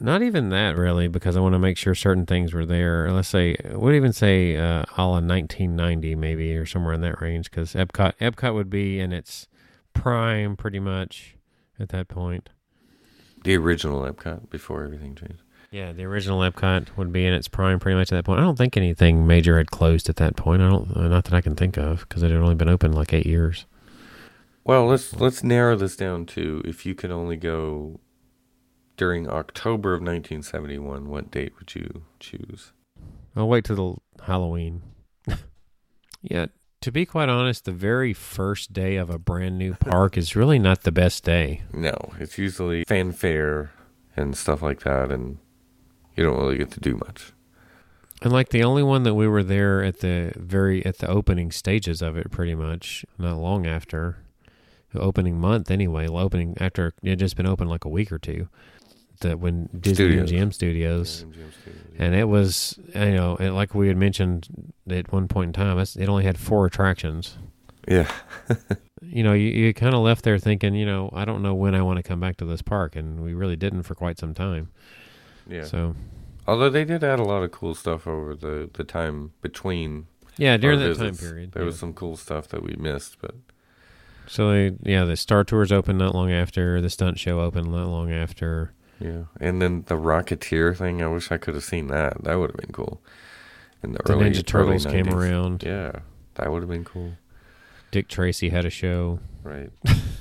not even that really, because I want to make sure certain things were there. Let's say, would even say uh, a la 1990 maybe, or somewhere in that range, because Epcot Epcot would be in its prime pretty much at that point. The original Epcot before everything changed. Yeah, the original Epcot would be in its prime pretty much at that point. I don't think anything major had closed at that point. I don't, uh, not that I can think of, because it had only been open like eight years. Well, let's let's narrow this down to if you could only go during October of 1971, what date would you choose? I'll wait till Halloween. yeah, to be quite honest, the very first day of a brand new park is really not the best day. No, it's usually fanfare and stuff like that, and you don't really get to do much. And like the only one that we were there at the very at the opening stages of it, pretty much not long after the opening month, anyway. Opening after it had just been open like a week or two. That when Disney Studios. MGM Studios, Yeah, MGM Studios, and it was you know and like we had mentioned at one point in time, it only had four attractions. yeah, You know, you, you kind of left there thinking, you know, I don't know when I want to come back to this park, and we really didn't for quite some time. yeah. So Although they did add a lot of cool stuff over the the time between. yeah, during that time period, there yeah. was some cool stuff that we missed, but So they, yeah, the Star Tours opened not long after. The stunt show opened not long after. Yeah. And then the Rocketeer thing, I wish I could have seen that. That would have been cool. In the, The early Ninja Turtles early came around. Yeah, that would have been cool. Dick Tracy had a show. Right.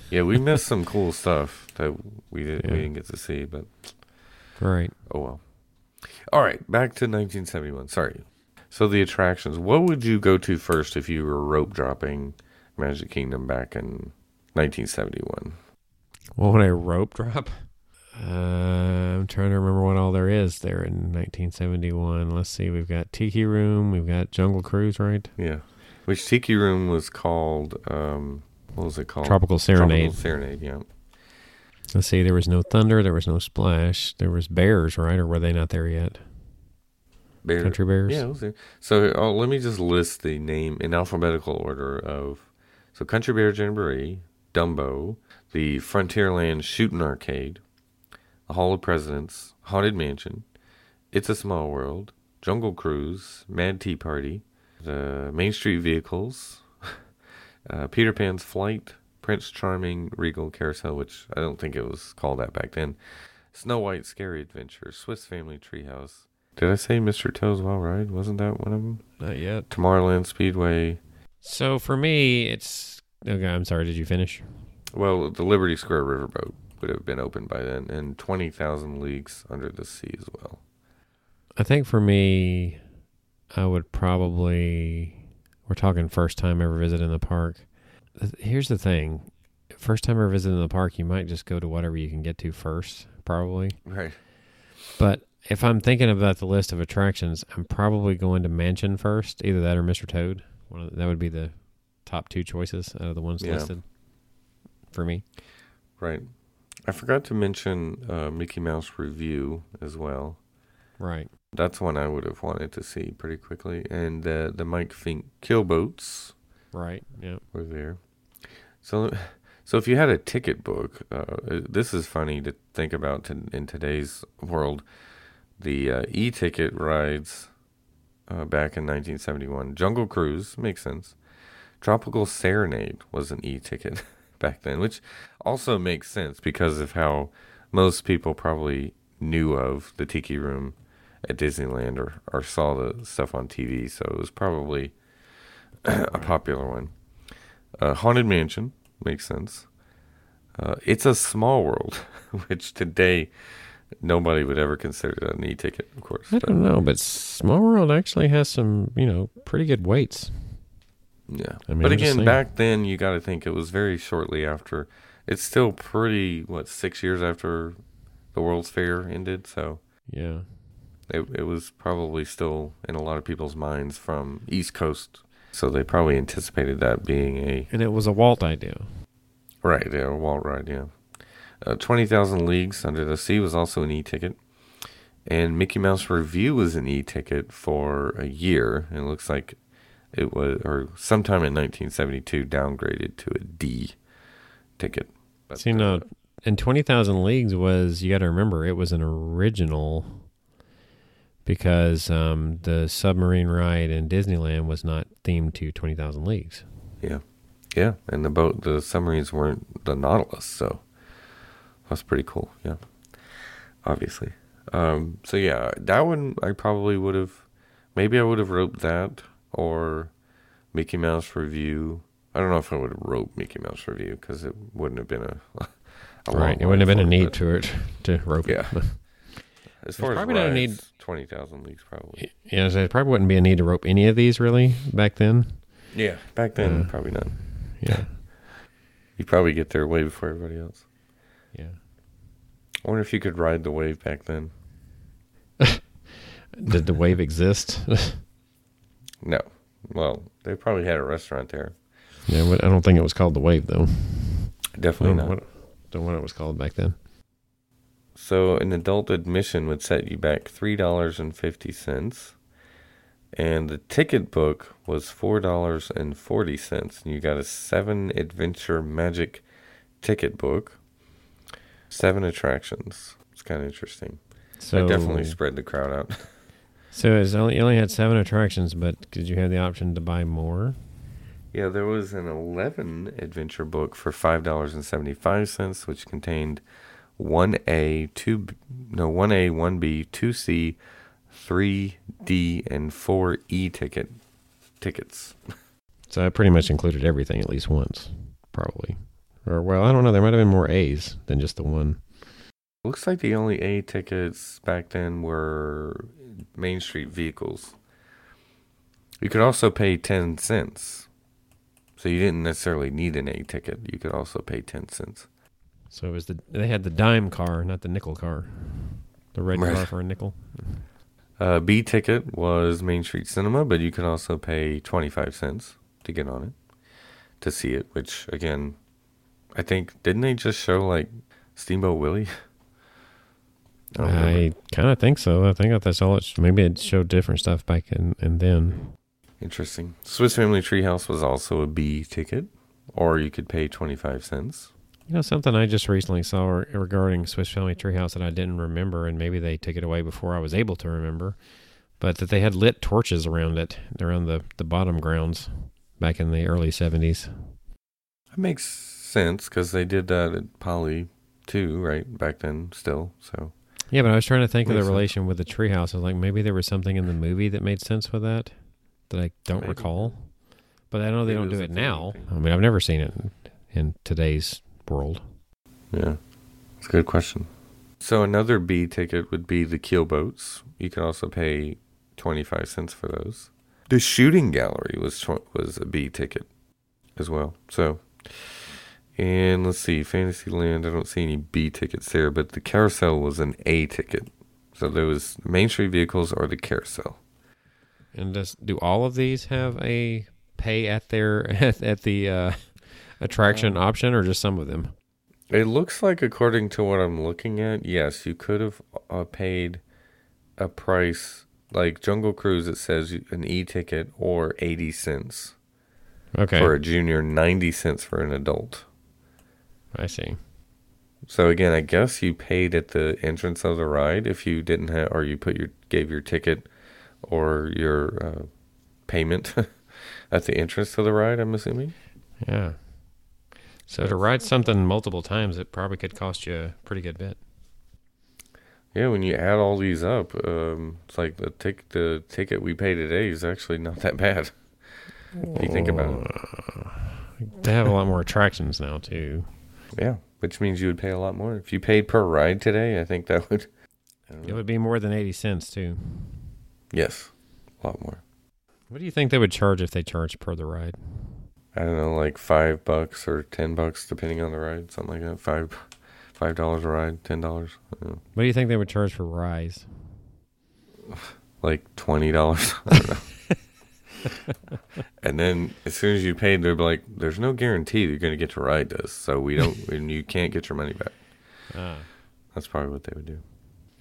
yeah, we missed some cool stuff that we didn't Yeah. we didn't get to see, but Right. oh well. All right, back to 1971. Sorry. So the attractions. What would you go to first if you were rope dropping Magic Kingdom back in 1971? What would I rope drop? Uh, I'm trying to remember what all there is there in 1971. Let's see. We've got Tiki Room. We've got Jungle Cruise, right? Yeah. Which Tiki Room was called? Um, what was it called? Tropical Serenade. Tropical Serenade. Yeah. Let's see. There was no thunder. There was no splash. There was bears, right? Or were they not there yet? Bear. Country bears. Yeah, it was there. So oh, let me just list the name in alphabetical order of so Country Bear Jamboree, Dumbo, the Frontierland Shooting Arcade, Hall of Presidents, Haunted Mansion, It's a Small World, Jungle Cruise, Mad Tea Party, the Main Street Vehicles, uh, Peter Pan's Flight, Prince Charming Regal Carousel, which I don't think it was called that back then, Snow White Scary Adventure, Swiss Family Treehouse. Did I say Mr. Toad's Wild Ride? Wasn't that one of them? Not yet. Tomorrowland Speedway. So for me, it's okay. I'm sorry. Did you finish? Well, the Liberty Square Riverboat would have been open by then, and 20,000 Leagues Under the Sea as well. I think for me, I would probably. We're talking first time ever visiting the park. Here's the thing: first time ever visiting the park, you might just go to whatever you can get to first, probably. Right. But if I'm thinking about the list of attractions, I'm probably going to Mansion first, either that or Mr. Toad. One of the, that would be the top two choices out of the ones Yeah. listed for me. Right. I forgot to mention uh, Mickey Mouse Revue as well. Right. That's one I would have wanted to see pretty quickly. And uh, the Mike Fink Keelboats Right. Yeah. were there. So, so if you had a ticket book, uh, this is funny to think about to, in today's world. The uh, e-ticket rides uh, back in 1971. Jungle Cruise makes sense. Tropical Serenade was an e-ticket back then, which also makes sense because of how most people probably knew of the Tiki Room at Disneyland or, or saw the stuff on TV. So it was probably a popular one. Uh, Haunted Mansion makes sense. Uh, it's a small world, which today nobody would ever consider that an e-ticket, of course. I don't know, but Small World actually has some, you know, pretty good waits. Yeah. I mean, but again, back then, you got to think it was very shortly after. It's still pretty, what, six years after the World's Fair ended. So Yeah. it, it was probably still in a lot of people's minds from East Coast. So they probably anticipated that being a. And it was a Walt idea. Right, yeah, a Walt ride, yeah. Uh, 20,000 Leagues Under the Sea was also an e ticket. And Mickey Mouse Revue was an e ticket for a year. It looks like it was, or sometime in 1972, downgraded to a D ticket. But, See, no, uh, and 20,000 Leagues was, you got to remember, it was an original because um, the submarine ride in Disneyland was not themed to 20,000 Leagues. yeah. Yeah, and the boat, the submarines weren't the Nautilus, so that's pretty cool. Yeah, obviously. Um, so yeah, that one I probably would have, maybe I would have roped that or Mickey Mouse Revue. I don't know if I would have roped Mickey Mouse Revue because it wouldn't have been a, a right. It wouldn't have been a need to it to rope Yeah. it. As far as probably not a need twenty thousand leagues probably. Yeah, so there probably wouldn't be a need to rope any of these really back then. Yeah, back then Uh, probably not. Yeah, You probably get there way before everybody else. yeah. I wonder if you could ride the wave back then. Did the wave exist? No. Well, they probably had a restaurant there. yeah, but I don't think it was called the wave though. Definitely don't, not. know what, don't know what it was called back then. So an adult admission would set you back three dollars and fifty cents, and the ticket book was four dollars and forty cents. And you got a seven adventure magic ticket book, seven attractions. It's kind of interesting. So I definitely spread the crowd out. So it's only you only had seven attractions, but did you have the option to buy more? yeah, there was an eleven adventure book for five dollars and seventy five cents, which contained one A, two no one A, one B, two C, three D, and four E ticket tickets. So that pretty much included everything at least once, probably. Or well, I don't know. There might have been more A's than just the one. Looks like the only A tickets back then were Main Street vehicles. You could also pay ten cents, so you didn't necessarily need an A ticket. You could also pay ten cents. So it was the they had the dime car, not the nickel car. The red Right. car for a nickel. Uh, B ticket was Main Street Cinema, but you could also pay 25 cents to get on it, to see it, which, again, I think, didn't they just show, like, Steamboat Willie? I. I kind of think so. I think that's all. It maybe it showed different stuff back in and then. Interesting. Swiss Family Treehouse was also a B ticket, or you could pay 25 cents. You know something I just recently saw regarding Swiss Family Treehouse that I didn't remember, and maybe they took it away before I was able to remember, but that they had lit torches around it, around the the bottom grounds, back in the early seventies. That makes sense, because they did that at Poly, too, right? Back then, still, so. Yeah, but I was trying to think of the relation with the treehouse. I was like, maybe there was something in the movie that made sense with that that I don't Maybe. recall. But I know they Maybe don't do it now. thing. I mean, I've never seen it in, in today's world. Yeah, it's a good question. So another B ticket would be the keel boats. You could also pay twenty five cents for those. The shooting gallery was tw- was a B ticket as well. So, and let's see, Fantasyland. I don't see any B tickets there, but the carousel was an A ticket. So there was Main Street vehicles or the carousel. And does do all of these have a pay at their at, at the uh, attraction Um, option, or just some of them? It looks like, according to what I'm looking at, yes, you could have uh, paid a price like Jungle Cruise. It says an e-ticket or eighty cents Okay, for a junior, ninety cents for an adult. I see. So again, I guess you paid at the entrance of the ride if you didn't have, or you put your gave your ticket or your uh, payment at the entrance to the ride. I'm assuming. Yeah. So to ride something multiple times, it probably could cost you a pretty good bit. Yeah, when you add all these up, um, it's like the tic- the ticket we pay today is actually not that bad. If you think about it. They have a lot more attractions now too. Yeah, which means you would pay a lot more if you paid per ride today. I think that would. It would be more than eighty cents too. Yes, a lot more. What do you think they would charge if they charged per the ride? I don't know, like five bucks or ten bucks, depending on the ride, something like that. Five, five dollars a ride, ten dollars, What do you think they would charge for Rise? like twenty dollars. I don't know. and then as soon as you paid, they're like, "There's no guarantee you're going to get to ride this, so we don't, and you can't get your money back." Ah, That's probably what they would do.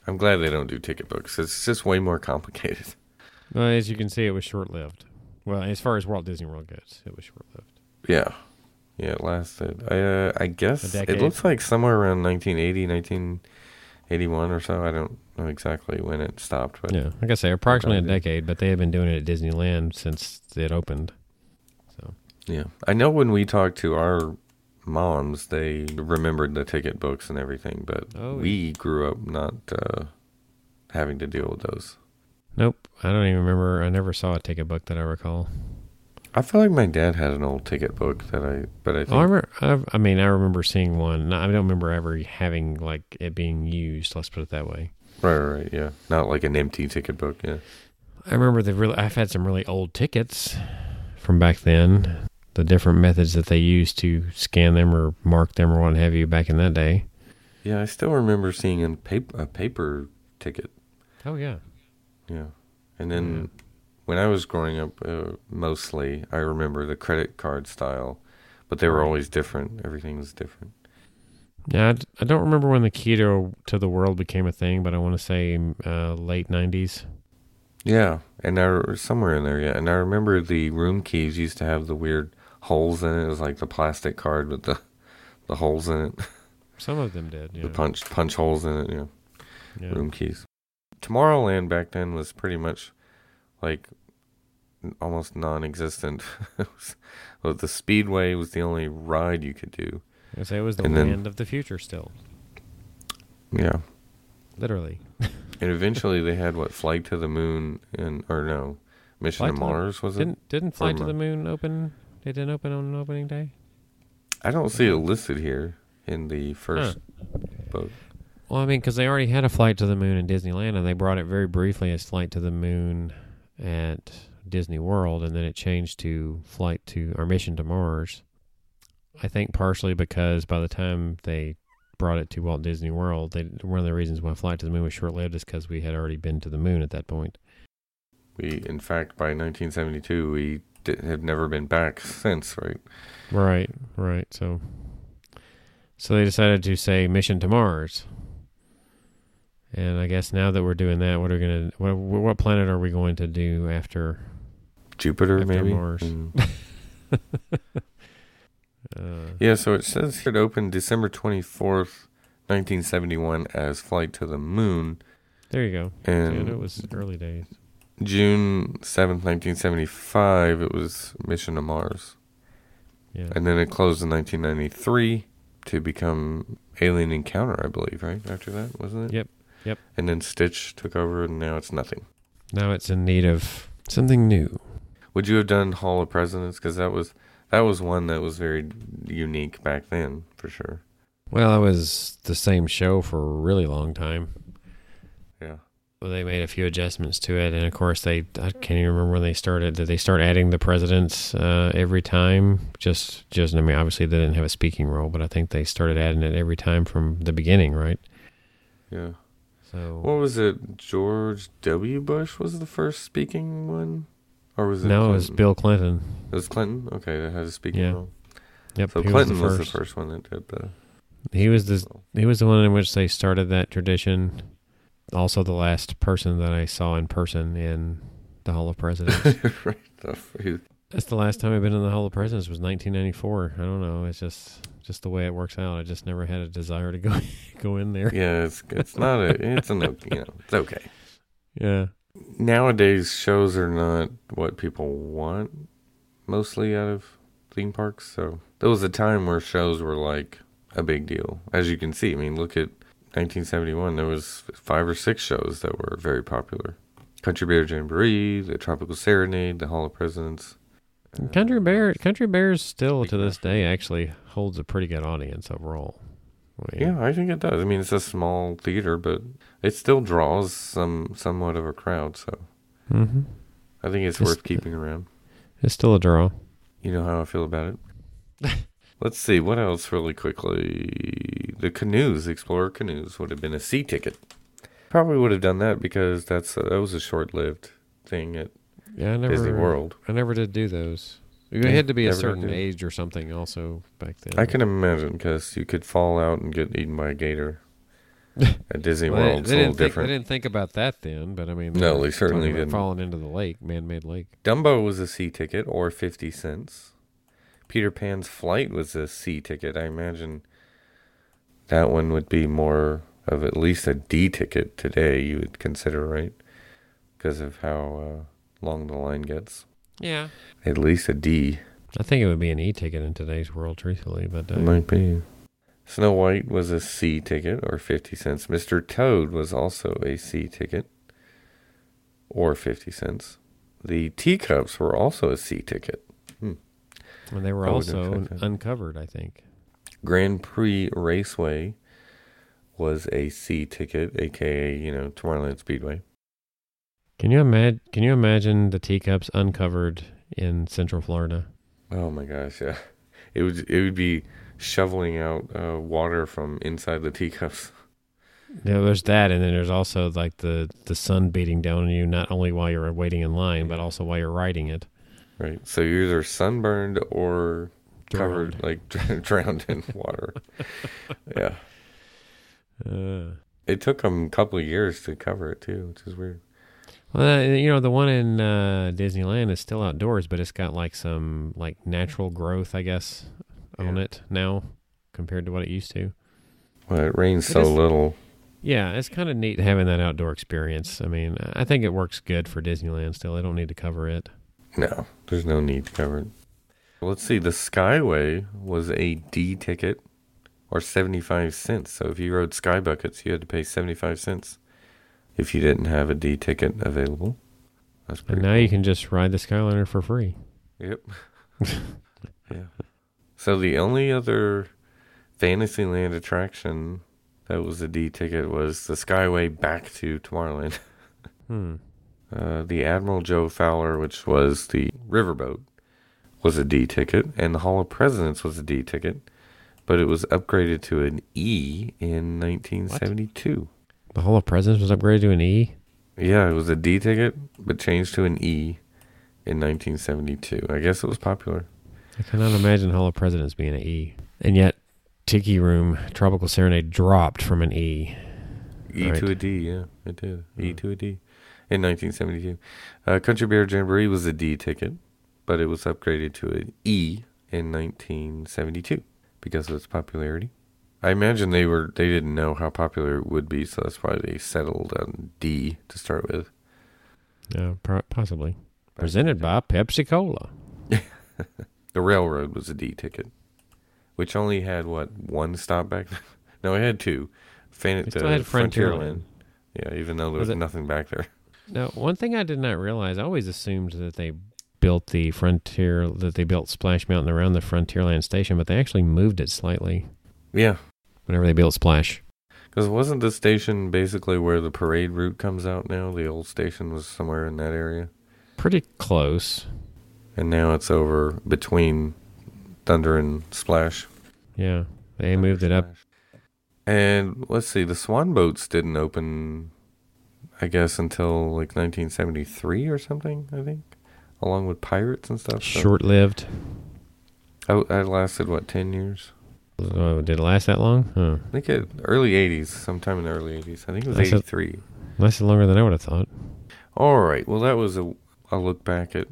I'm glad they don't do ticket books. It's just way more complicated. well, as you can see, it was short lived. Well, as far as Walt Disney World goes, it was short lived. Yeah, yeah, it lasted. I uh, I guess it looks like somewhere around 1980, 1981 or so. I don't know exactly when it stopped, but Yeah, like I say, approximately a decade, but they have been doing it at Disneyland since it opened. So yeah, I know when we talked to our moms, they remembered the ticket books and everything, but Oh, we grew up not uh, having to deal with those. nope, I don't even remember. I never saw a ticket book that I recall. I feel like my dad had an old ticket book that I, but I think Oh, I, remember, I, I mean, I remember seeing one. I don't remember ever having like it being used. Let's put it that way. Right, right, yeah. Not like an empty ticket book, yeah. I remember the really. I've had some really old tickets from back then. The different methods that they used to scan them or mark them or what have you back in that day. Yeah, I still remember seeing a paper, a paper ticket. Oh yeah. Yeah. And then when I was growing up, uh, mostly, I remember the credit card style, but they were always different. Everything was different. Yeah, I don't remember when the key to, to the world became a thing, but I want to say uh, late '90s. Yeah, and I somewhere in there, yeah. And I remember the room keys used to have the weird holes in it. It was like the plastic card with the the holes in it, Some of them did. Yeah. the punch punch holes in it. Yeah, yeah. room keys. Tomorrowland back then was pretty much like almost non-existent. Well, the Speedway was the only ride you could do. I say it was the And then- land of the future still, Yeah, literally. and eventually they had what Flight to the Moon and or no, Mission Flight to Mars was it? Didn't didn't Flight to the Moon open? It didn't open on an opening day. I don't see it listed here in the first book. Well, I mean, because they already had a flight to the moon in Disneyland, and they brought it very briefly as flight to the moon at Disney World, and then it changed to flight to our mission to Mars. I think partially because by the time they brought it to Walt Disney World, they one of the reasons why flight to the moon was short lived is because we had already been to the moon at that point. We, in fact, by 1972, we had never been back since, right? Right, right. So, so they decided to say mission to Mars. And I guess now that we're doing that, what are we gonna what what planet are we going to do after? Jupiter, After maybe. Mars. Mm. Uh, Yeah, so it says here it opened December 24th, 1971, as Flight to the Moon, there you go. And it was early days. June 7th, 1975, it was Mission to Mars. Yeah, And then it closed in 1993 to become Alien Encounter, I believe, right? After that, wasn't it? Yep, yep. And then Stitch took over, and now it's nothing. now it's in need of something new. Would you have done Hall of Presidents? Because that was that was one that was very unique back then, for sure. Well, it was the same show for a really long time. Yeah. Well, they made a few adjustments to it, and of course, they I can't even remember when they started. Did they start adding the presidents uh, every time? Just, just I mean, obviously they didn't have a speaking role, but I think they started adding it every time from the beginning, right? Yeah. So What was it? George W. Bush was the first speaking one, or was it? no, it was Bill Clinton. It was Clinton. Okay, that has a speaking Yeah. role. Yep, So Clinton was was the the, first. first one that did the. He was the he was the one in which they started that tradition. Also, the last person that I saw in person in the Hall of Presidents. right. That's the last time I've been in the Hall of Presidents was 1994. I don't know. It's just just the way it works out. I just never had a desire to go go in there. yeah, it's it's not a it's an you know it's okay. Yeah. Nowadays, shows are not what people want mostly out of theme parks. So there was a time where shows were like a big deal, as you can see. I mean, look at 1971. There was five or six shows that were very popular. Country Bear Jamboree, the Tropical Serenade, the Hall of Presidents. Country uh, Bear Country Bears still to this day actually holds a pretty good audience overall. I mean, Yeah, I think it does. I mean, it's a small theater, but it still draws some somewhat of a crowd. So hmm I think it's It's- worth keeping around. It's still a draw. You know how I feel about it. Let's see what else really quickly. The canoes, Explorer canoes, would have been a C ticket. Probably would have done that because that's a, that was a short-lived thing at Yeah, I never Disney World. I never did do those. You Yeah, had to be a certain age or something also back then. I can imagine because you could fall out and get eaten by a gator at Disney Well, they- World. It's a little think, different. they didn't think about that then, but I mean, No, they certainly didn't. Falling into the lake, man-made lake. Dumbo was a C ticket or 50 cents. Peter Pan's flight was a C ticket. I imagine that one would be more of at least a D ticket today, you would consider, right? Because of how uh, long the line gets. Yeah, At least a D. I think it would be an e-ticket in today's world, truthfully. But uh, It might be. Snow White was a C ticket or 50 cents. Mr. Toad was also a C ticket or 50 cents. The teacups were also a C ticket. Hmm. and they were I also uncovered. I think. Grand Prix Raceway was a C ticket, aka you know Tomorrowland Speedway. Can you imagine? Can you imagine the teacups uncovered in Central Florida? Oh my gosh, yeah, it would it would be shoveling out uh, water from inside the teacups. Yeah, there's that, and then there's also like the the sun beating down on you, not only while you're waiting in line, but also while you're riding it. Right, so you're either sunburned or Drowned. covered, like drowned in water. yeah, Uh, it took them a couple of years to cover it too, which is weird. Well, uh, you know, the one in uh, Disneyland is still outdoors, but it's got like some like natural growth, I guess, on it now compared to what it used to. Well, it rains It so little. Yeah, it's kind of neat having that outdoor experience. I mean, I think it works good for Disneyland still. I don't need to cover it. No, there's no need to cover it. Let's see. The Skyway was a D ticket or 75 cents. So if you rode Sky Buckets, you had to pay 75 cents if you didn't have a D ticket available. That's And now you can just ride the Skyliner for free. Yep. yeah. So the only other Fantasyland attraction that was a D ticket was the Skyway back to Tomorrowland. Hmm. Uh, the Admiral Joe Fowler, which was the riverboat, was a D ticket, and the Hall of Presidents was a D ticket, but it was upgraded to an E in 1972. The Hall of Presidents was upgraded to an E. Yeah, it was a D ticket, but changed to an E in 1972. I guess it was popular. I cannot imagine Hall of Presidents being an E. And yet, Tiki Room Tropical Serenade dropped from an E. E Right. to a D, yeah, it did. E Hmm. to a D in 1972. Uh, Country Bear Jamboree was a D ticket, but it was upgraded to an E in 1972 because of its popularity. I imagine they were they didn't know how popular it would be, so that's why they settled on D to start with. Yeah, pro- possibly. Presented by Pepsi Cola. The railroad was a D ticket, which only had what one stop back. then? no, it had two. Fan- It still the had Frontierland. Yeah, even though there Was was it- nothing back there. Now, one thing I did not realize, I always assumed that they built the Frontier, that they built Splash Mountain around the Frontierland station, but they actually moved it slightly Yeah, whenever they built Splash. Because wasn't the station basically where the parade route comes out now? The old station was somewhere in that area. Pretty close. And now it's over between Thunder and Splash. Yeah, they moved it up. And let's see, the Swan boats didn't open, I guess, until like 1973 or something, I think, along with Pirates and stuff. so- Short lived. I, oh, I lasted, what, 10 years? Oh, did it last that long? Huh. I think it, early 80s, sometime in the early 80s. I think it was a- 83. Lasted longer than I would have thought. All right. Well, that was a, a look back at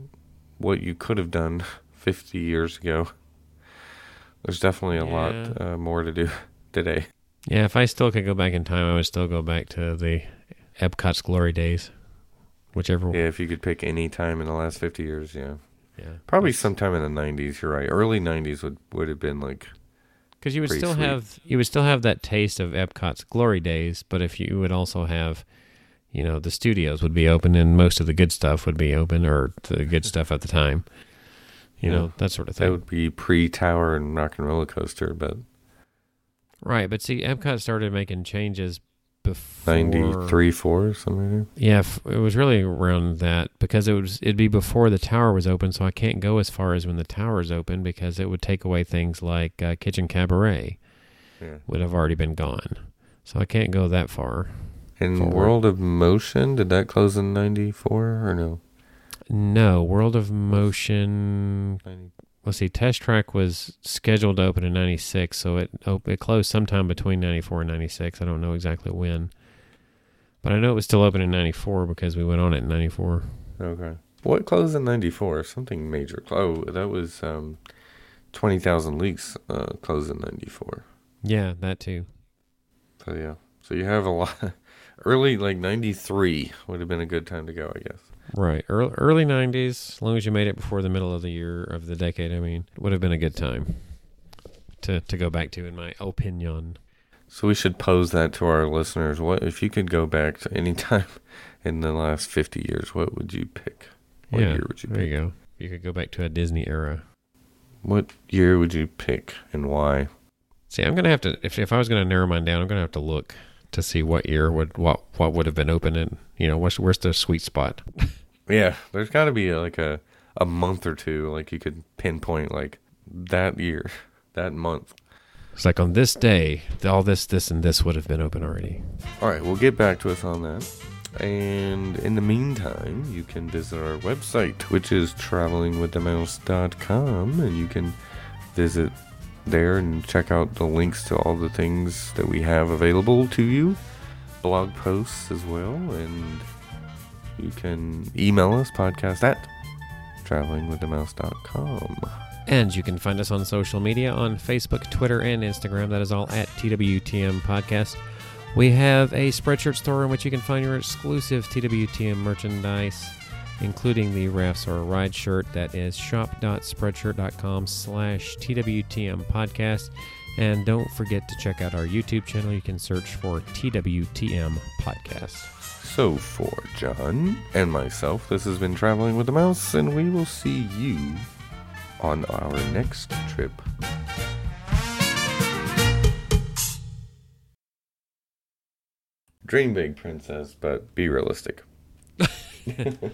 what you could have done 50 years ago. There's definitely a lot uh, more to do today. Yeah, if I still could go back in time, I would still go back to the Epcot's glory days. Whichever. Yeah, if you could pick any time in the last 50 years, yeah. Yeah. Probably sometime in the 90s, you're right. Early 90s would, would have been like, Because you would still sweet. have you would still have that taste of Epcot's glory days, but if you would also have, you know, the studios would be open and most of the good stuff would be open or the good stuff at the time. You Yeah. know, that sort of thing. that would be pre Tower and Rock and Roller Coaster, but right, but see Epcot started making changes before 93, 4, something like that. Yeah, f- it was really around that because it was it'd be before the tower was open, so I can't go as far as when the tower's open because it would take away things like uh, Kitchen Cabaret Yeah. would have already been gone. So I can't go that far. And Forward. World of Motion, did that close in 94 or no? No, World of Motion. 90. Let's see, Test Track was scheduled to open in '96, so it op- it closed sometime between '94 and '96. I don't know exactly when, but I know it was still open in '94 because we went on it in '94. Okay. What closed in 94? Something major. Oh, that was um, 20,000 Leagues uh, closed in 94. Yeah, that too. So, yeah. So you have a lot. Early, like 93 would have been a good time to go, I guess. Right, early, early '90s. As long as you made it before the middle of the year of the decade, I mean, would have been a good time to to go back to, in my opinion. So we should pose that to our listeners. What if you could go back to any time in the last 50 years? What would you pick? What yeah, year would you pick? there you go. You could go back to a Disney era. What year would you pick and why? See, I'm gonna have to if if I was gonna narrow mine down, I'm gonna have to look to see what year would what what would have been open and you know where's where's the sweet spot. Yeah, there's got to be like a a month or two like you could pinpoint like that year, that month. It's like on this day, all this, this, and this would have been open already. All right, we'll get back to us on that. And in the meantime, you can visit our website, which is travelingwiththemouse.com, and you can visit there and check out the links to all the things that we have available to you, blog posts as well, and you can email us podcast at travelingwiththemouse.com. And you can find us on social media on Facebook, Twitter, and Instagram. That is all at TWTM Podcast. We have a Spreadshirt store in which you can find your exclusive TWTM merchandise, including the Rafts or Ride shirt. That is shop.spreadshirt.com slash TWTM Podcast. And don't forget to check out our YouTube channel. You can search for TWTM Podcast. So, for John and myself, this has been Traveling with the Mouse, and we will see you on our next trip. Dream big, princess, but be realistic.